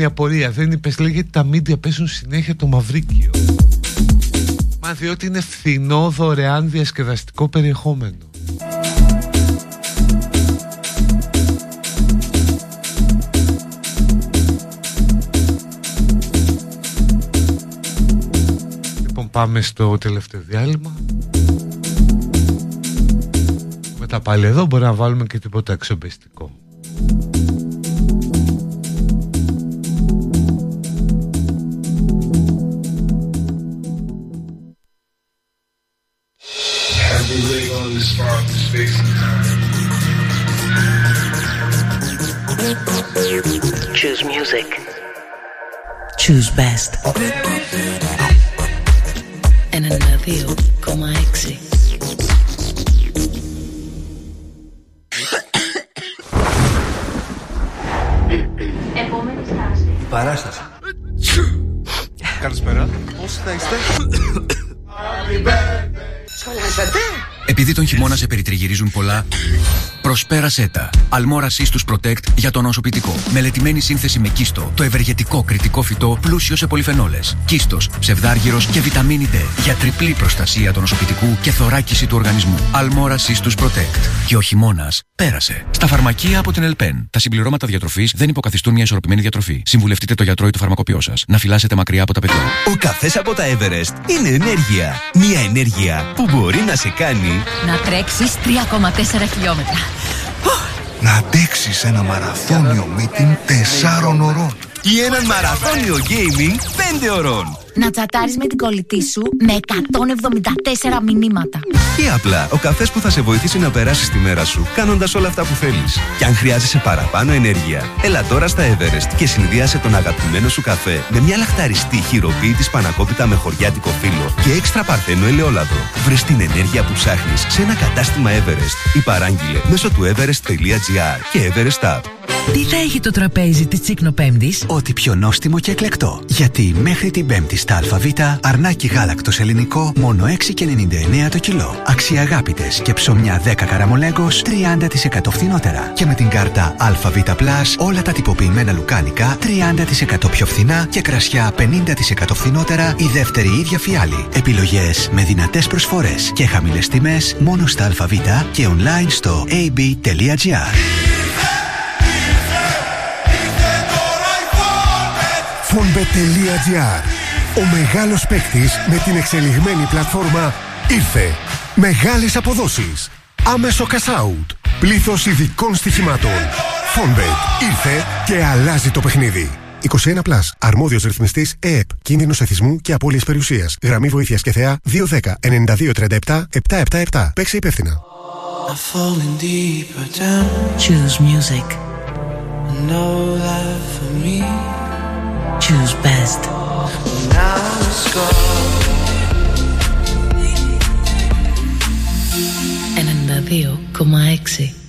Τώρα λέει μια απορία. Δεν είπες λέει γιατί τα μίντια παίζουν συνέχεια το μαυρίκιο. Μα διότι είναι φθηνό δωρεάν διασκεδαστικό περιεχόμενο. Λοιπόν πάμε στο τελευταίο διάλειμμα. Μετά πάλι εδώ μπορεί να βάλουμε και τίποτα εξομπεστικό. Choose best. En ένα δύο κόμμα έξι. Παράσταση. Καλησπέρα. Πώς θα είστε; Επειδή τον χειμώνα σε περιτριγυρίζουν πολλά, προσπέρασέ τα. Αλμόρα Cystus Protect για τον νοσοποιητικό. Μελετημένη σύνθεση με κίστο, το ευεργετικό κριτικό φυτό πλούσιο σε πολυφενόλες. Κίστος, ψευδάργυρος και βιταμίνη D για τριπλή προστασία του νοσοποιητικού και θωράκιση του οργανισμού. Αλμόρα Cystus Protect. Και ο χειμώνας πέρασε. Στα φαρμακεία από την Ελπέν. Τα συμπληρώματα διατροφής δεν υποκαθιστούν μια ισορροπημένη διατροφή. Συμβουλευτείτε το γιατρό ή το φαρμακοποιό σας. Να φυλάσετε μακριά από τα παιδιά. Ο καφές από τα Everest είναι ενέργεια. Μια ενέργεια που μπορεί να σε κάνει Να τρέξεις 3,4 χιλιόμετρα. Να αντέξεις ένα μαραθώνιο meeting τεσσάρων ωρών. ή έναν μαραθώνιο gaming 5 ωρών. Να τσατάρεις με την κολλητή σου με 174 μηνύματα. Ή απλά ο καφές που θα σε βοηθήσει να περάσεις τη μέρα σου κάνοντας όλα αυτά που θέλεις. Και αν χρειάζεσαι παραπάνω ενέργεια, έλα τώρα στα Everest και συνδυάσε τον αγαπημένο σου καφέ με μια λαχταριστή χειροποίητη πανακόπιτα με χωριάτικο φύλλο και έξτρα παρθένο ελαιόλαδο. Βρες την ενέργεια που ψάχνεις σε ένα κατάστημα Everest ή παράγγειλε μέσω του everest.gr και Everest App. Τι θα έχει το τραπέζι της Τσίκνο Πέμπτης; Ό,τι πιο νόστιμο και εκλεκτό. Γιατί μέχρι την Πέμπτη στα ΑΒ, αρνάκι γάλακτος ελληνικό, μόνο 6,99 το κιλό. Αξιαγάπητες και ψωμιά 10 καραμολέγκος, 30% φθηνότερα. Και με την κάρτα ΑΒ όλα τα τυποποιημένα λουκάνικα, 30% πιο φθηνά και κρασιά 50% φθηνότερα η δεύτερη ίδια φιάλη. Επιλογές με δυνατές προσφορές και χαμηλές τιμές μόνο στα ΑΒ και online στο ab.gr. Fonbet.gr Ο μεγάλος παίκτης με την εξελιγμένη πλατφόρμα ήρθε. Μεγάλες αποδόσεις. Άμεσο cash out. Πλήθος ειδικών στοιχημάτων. Fonbet ήρθε και αλλάζει το παιχνίδι. 21 Plus. Αρμόδιος ρυθμιστής ΕΕΠ. Κίνδυνος εθισμού και απώλειες περιουσίας. Γραμμή βοήθειας και θεά 210 92 37 777. Παίξε υπεύθυνα. I'm falling deeper down. Choose music. No life for me. choose best. And in the 2,6.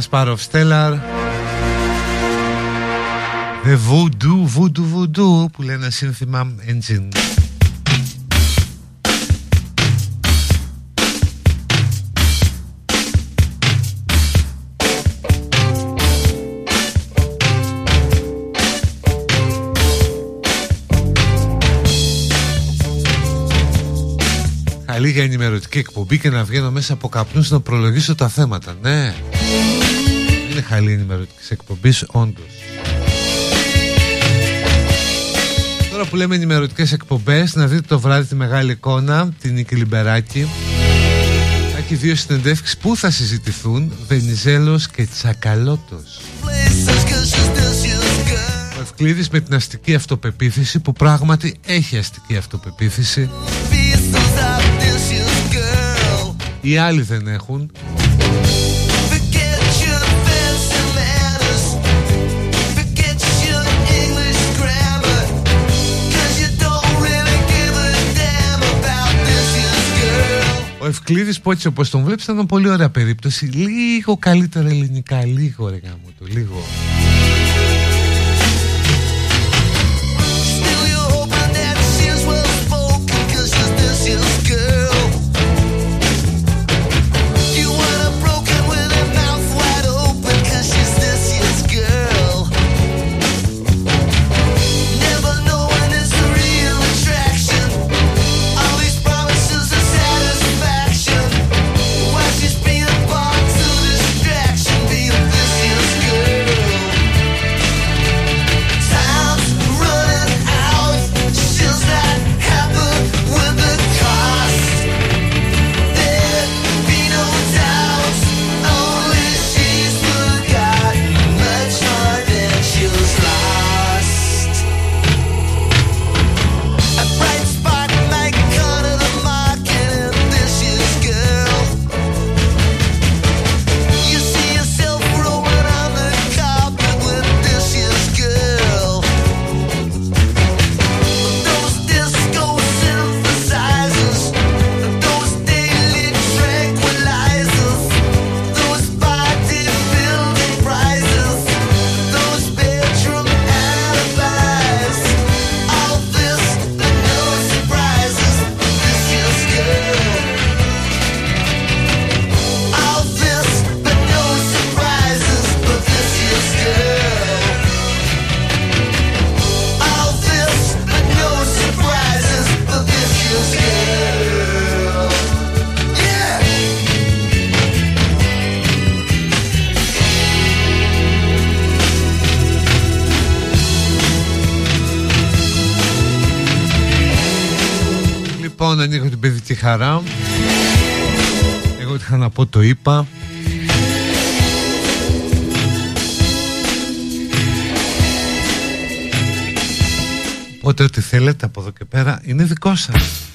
Στελάρα Σπάροφ Στέλλαρ The Voodoo Voodoo Voodoo που λένε σύνθημα Engine. Καλή για ενημερωτική εκπομπή και να βγαίνω μέσα από καπνούς να προλογίσω τα θέματα. Ναι, είναι καλή ενημερωτική εκπομπής, όντως. Τώρα που λέμε ενημερωτικές εκπομπές, να δείτε το βράδυ τη μεγάλη εικόνα, την Νίκη Λιμπεράκη. Έχει δύο συνεντεύξεις που θα συζητηθούν, Βενιζέλος και Τσακαλώτος. Ο Ευκλήδης με την αστική αυτοπεποίθηση που πράγματι έχει αστική αυτοπεποίθηση οι άλλοι δεν έχουν Ο Ευκλήδης που έτσι όπως τον βλέπεις ήταν πολύ ωραία περίπτωση. Λίγο καλύτερα ελληνικά Λίγο ρε γάμο το λίγο χαρά. Εγώ τι είχα να πω το είπα. Οπότε ό,τι θέλετε από εδώ και πέρα είναι δικό σας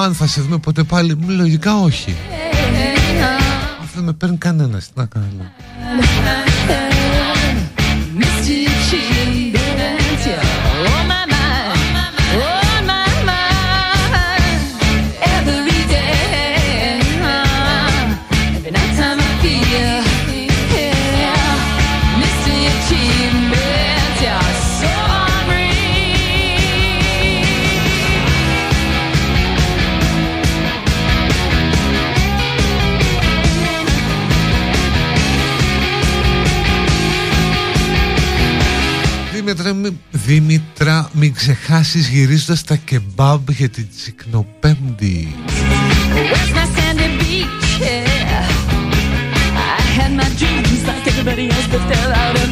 εκπομπή στο One θα σε δούμε ποτέ πάλι Μου λογικά όχι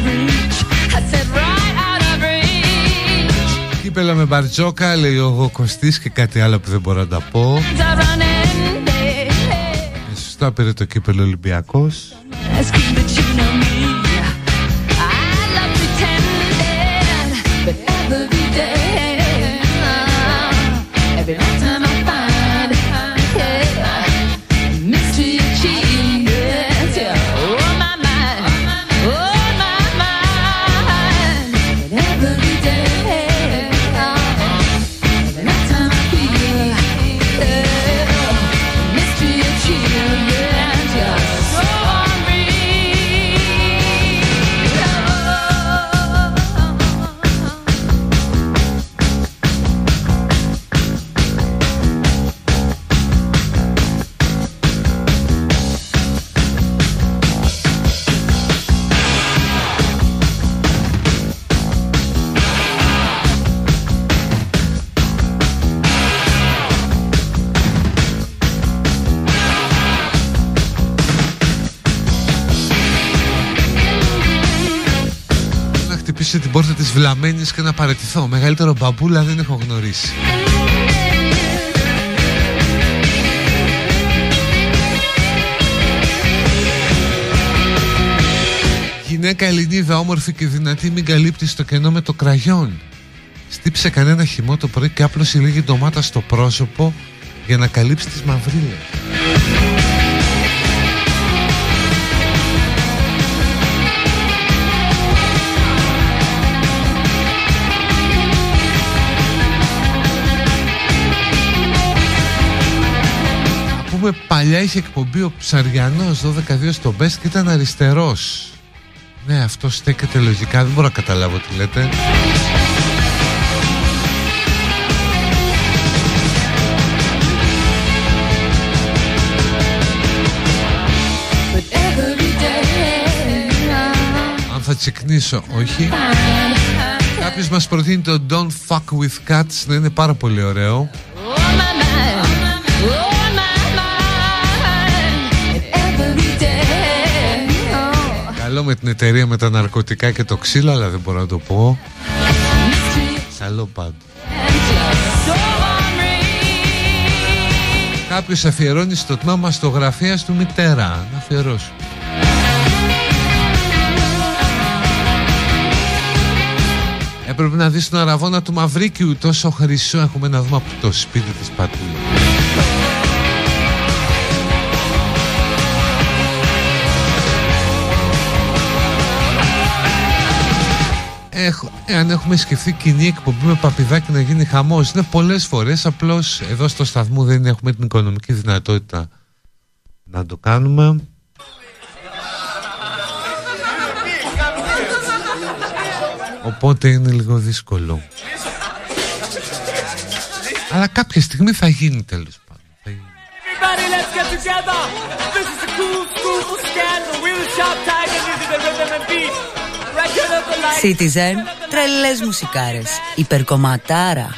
reach. I said, right out of reach. Κύπελα με μπαρτζόκα λέει ο Κωστής και κάτι άλλο που δεν μπορώ να τα πω. Things are running, hey, Ε, Σωστά πήρε το κύπελο Ολυμπιακός την πόρτα της βλαμένης και να παραιτηθώ Μεγαλύτερο μπαμπούλα δεν έχω γνωρίσει. Γυναίκα Ελληνίδα όμορφη και δυνατή μην καλύπτει το κενό με το κραγιόν. Στύψε κανένα χυμό το πρωί και άπλωσε λίγη ντομάτα στο πρόσωπο για να καλύψεις τις μαυρίλες παλιά είχε εκπομπή ο Ψαριανός 12-2 στο Best και ήταν αριστερός. Ναι αυτό στέκεται λογικά δεν μπορώ να καταλάβω τι λέτε. But every day, uh, Αν θα τσικνήσω όχι. Κάποιος μας προτείνει το Don't fuck with cats να είναι πάρα πολύ ωραίο με την εταιρεία με τα ναρκωτικά και το ξύλο αλλά δεν μπορώ να το πω. Καλό πάντο so Κάποιος αφιερώνει στο τμήμα μαστογραφίας του μητέρα. Να αφιερώσω Έπρεπε να δεις τον αραβόνα του Μαυρίκιου Τόσο χρυσό. Έχουμε να δούμε από το σπίτι της Πατούλα Έχω, εάν έχουμε σκεφτεί κοινή εκπομπή με παπιδάκι να γίνει χαμός Είναι πολλές φορές Απλώς εδώ στο σταθμό δεν έχουμε την οικονομική δυνατότητα Να το κάνουμε. Οπότε είναι λίγο δύσκολο. Αλλά κάποια στιγμή θα γίνει τέλος πάντων. Θα γίνει. Everybody, Citizen, τρελές μουσικάρες. Υπερκοματάρα.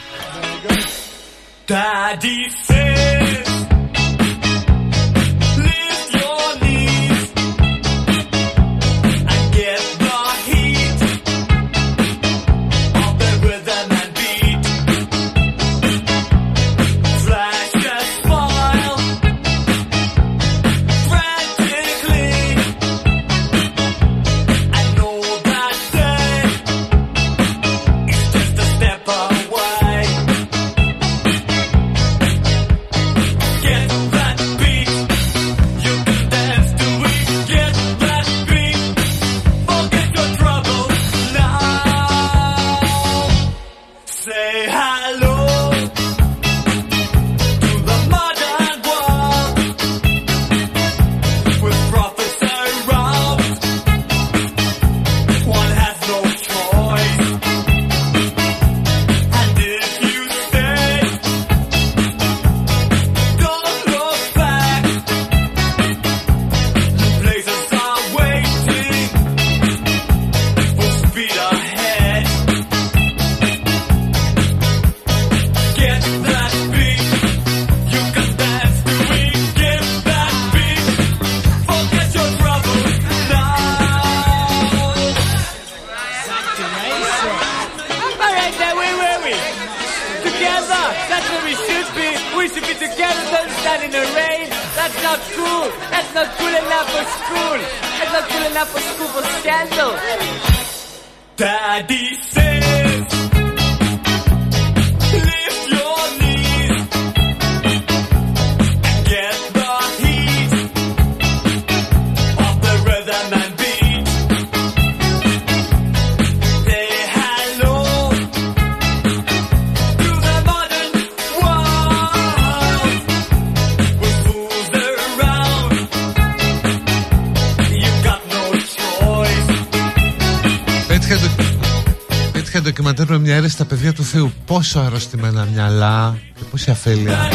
πόσο αρρωστημένα μυαλά και πόση αφέλεια.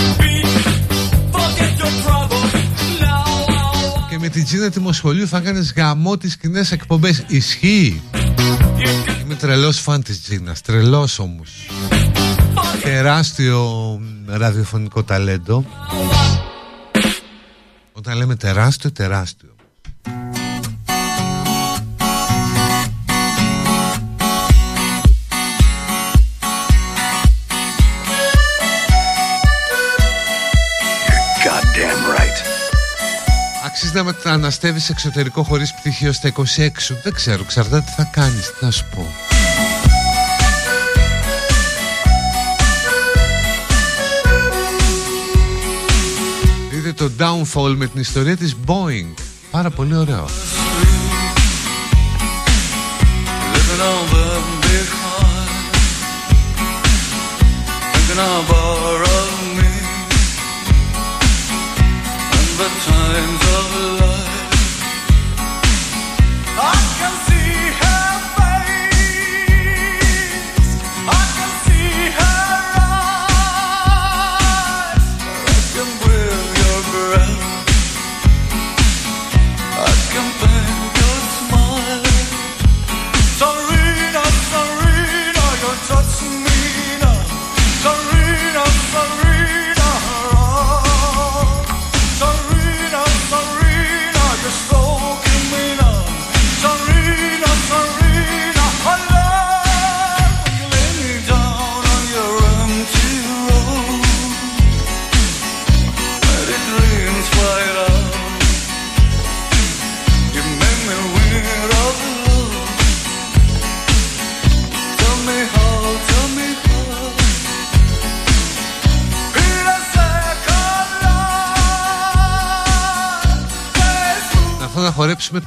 Και με την Τζίνα Τιμοσχολίου θα κάνεις γαμό τις κοινές εκπομπές. Ισχύει. Είμαι τρελός φαν της Τζίνας. Τρελός όμως. Τεράστιο ραδιοφωνικό ταλέντο. Όταν λέμε τεράστιο τεράστιο. αναστεύει εξωτερικό χωρίς πτυχίο στα 26 δεν ξέρω, ξαρτάται τι θα κάνεις, να σου πω. Δείτε το Downfall με την ιστορία της Boeing. Πάρα πολύ ωραίο. Living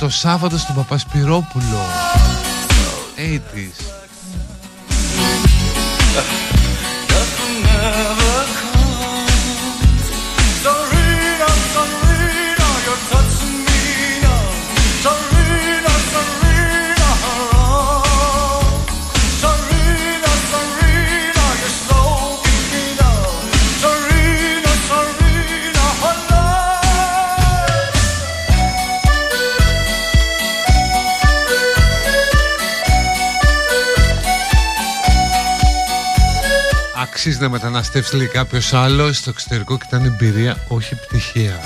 το Σάββατο στον Παπασπυρόπουλο. 80's. να μεταναστεύσει λέει κάποιος άλλος στο εξωτερικό και ήταν εμπειρία, όχι πτυχία.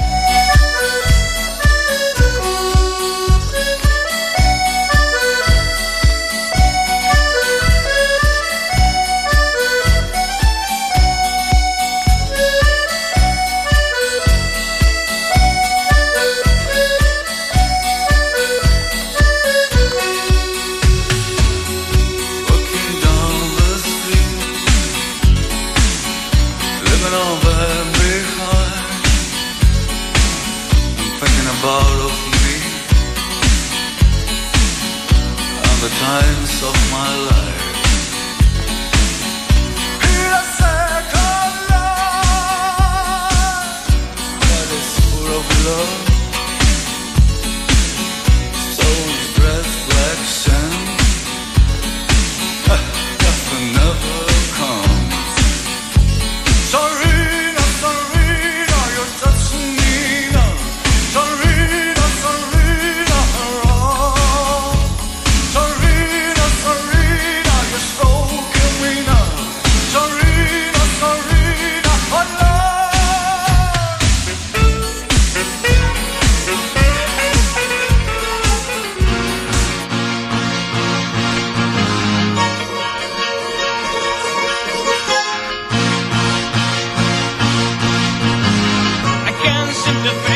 sympathy.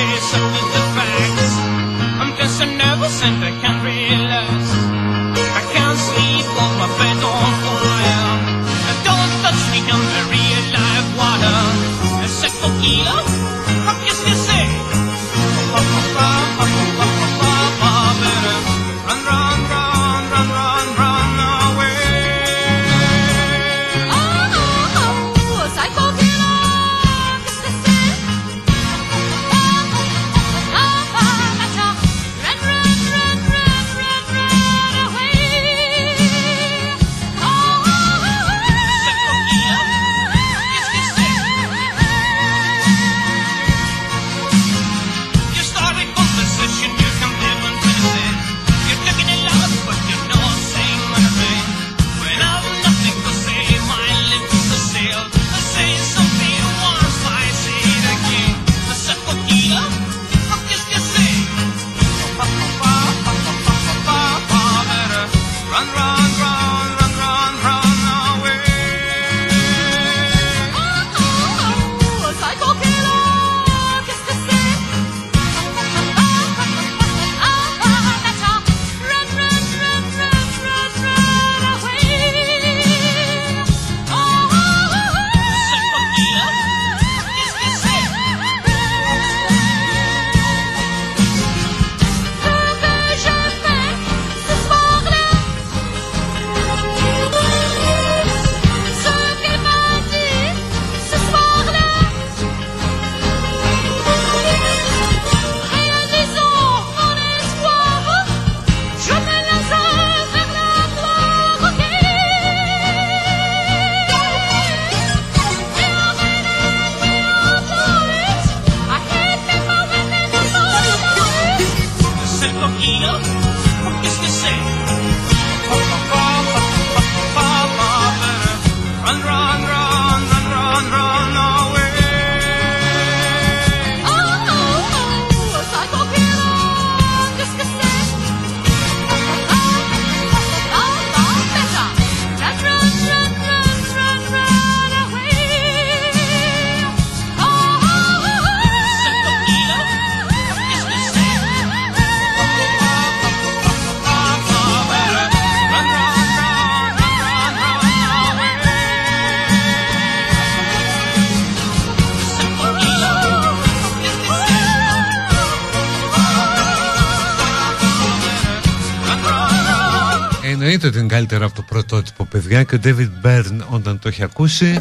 Εννοείται ότι είναι καλύτερο από το πρωτότυπο παιδιά και ο David Byrne όταν το έχει ακούσει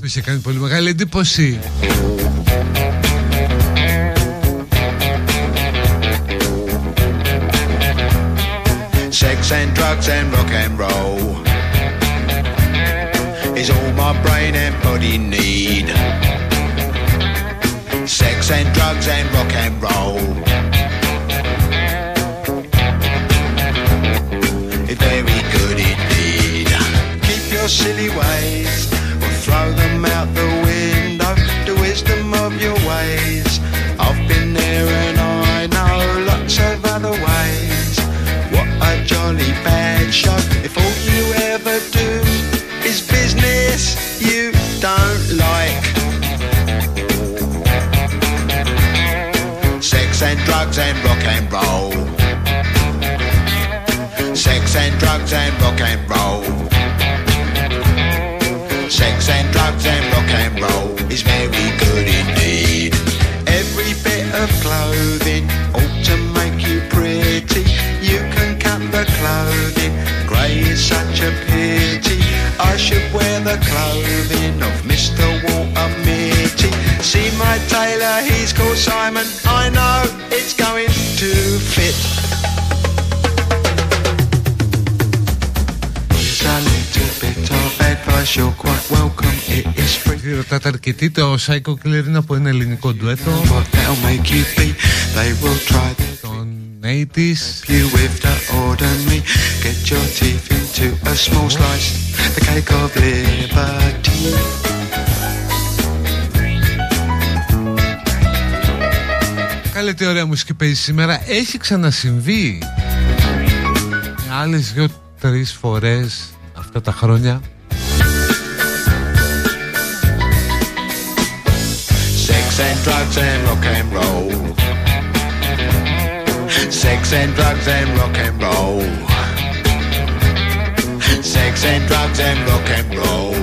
του είχε κάνει πολύ μεγάλη εντύπωση. Sex and drugs and rock and roll is all my brain and body need. Sex and drugs and rock and roll. Silly ways or throw them out the window. The wisdom of your ways. I've been there and I know lots of other ways. What a jolly bad show. If all you ever do is business you don't like. Sex and drugs and rock and roll. Sex and drugs and rock and roll. such a pity. I should wear the clothing of Mr. Walter Mitty. See my tailor, he's called Simon. I know it's going to fit. Here's a little bit of advice, you're quite welcome. It is free. Ρωτάτε αρκετή το Psycho Killer είναι από ένα ελληνικό ντουέτο 80s. Καλή ωραία μουσική παίζει σήμερα. Έχει ξανασυμβεί ε, άλλες δύο-τρει φορές αυτά τα χρόνια. Sex and drugs and rock and roll. Sex and drugs and rock and roll.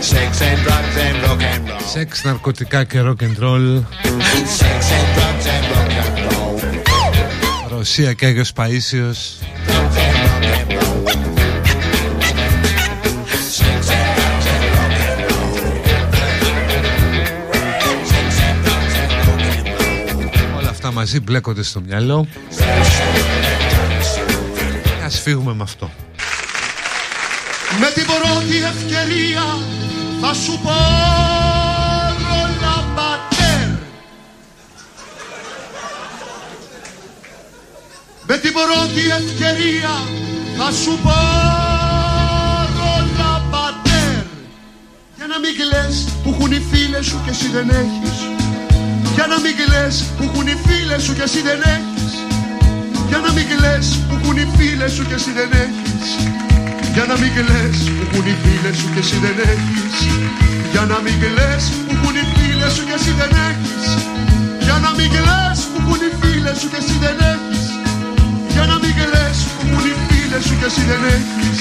Sex and drugs and rock and roll. Σεξ, ναρκωτικά και rock and roll. Sex and drugs and rock and roll. Ρωσία και Άγιος Παΐσιος. Μαζί μπλέκονται στο μυαλό. Ας φύγουμε με αυτό. Με την πρώτη ευκαιρία θα σου πάρω λαμπατέρ Με την πρώτη ευκαιρία θα σου πάρω λαμπατέρ Για να μην κλαις που έχουν οι φίλες σου και εσύ δεν έχεις Για να μην κλαις που έχουν οι φίλες σου και εσύ δεν έχεις. Για να μην κλαις που έχουν οι φίλες σου και εσύ δεν έχεις. Για να μην κλαις που έχουν οι φίλες σου και εσύ δεν έχεις. Για να μην κλαις που έχουν οι φίλες σου και εσύ δεν έχεις. Για να μην κλαις που έχουν οι φίλες σου και εσύ δεν έχεις. Για να μην κλαις που έχουν οι φίλες σου και εσύ δεν έχεις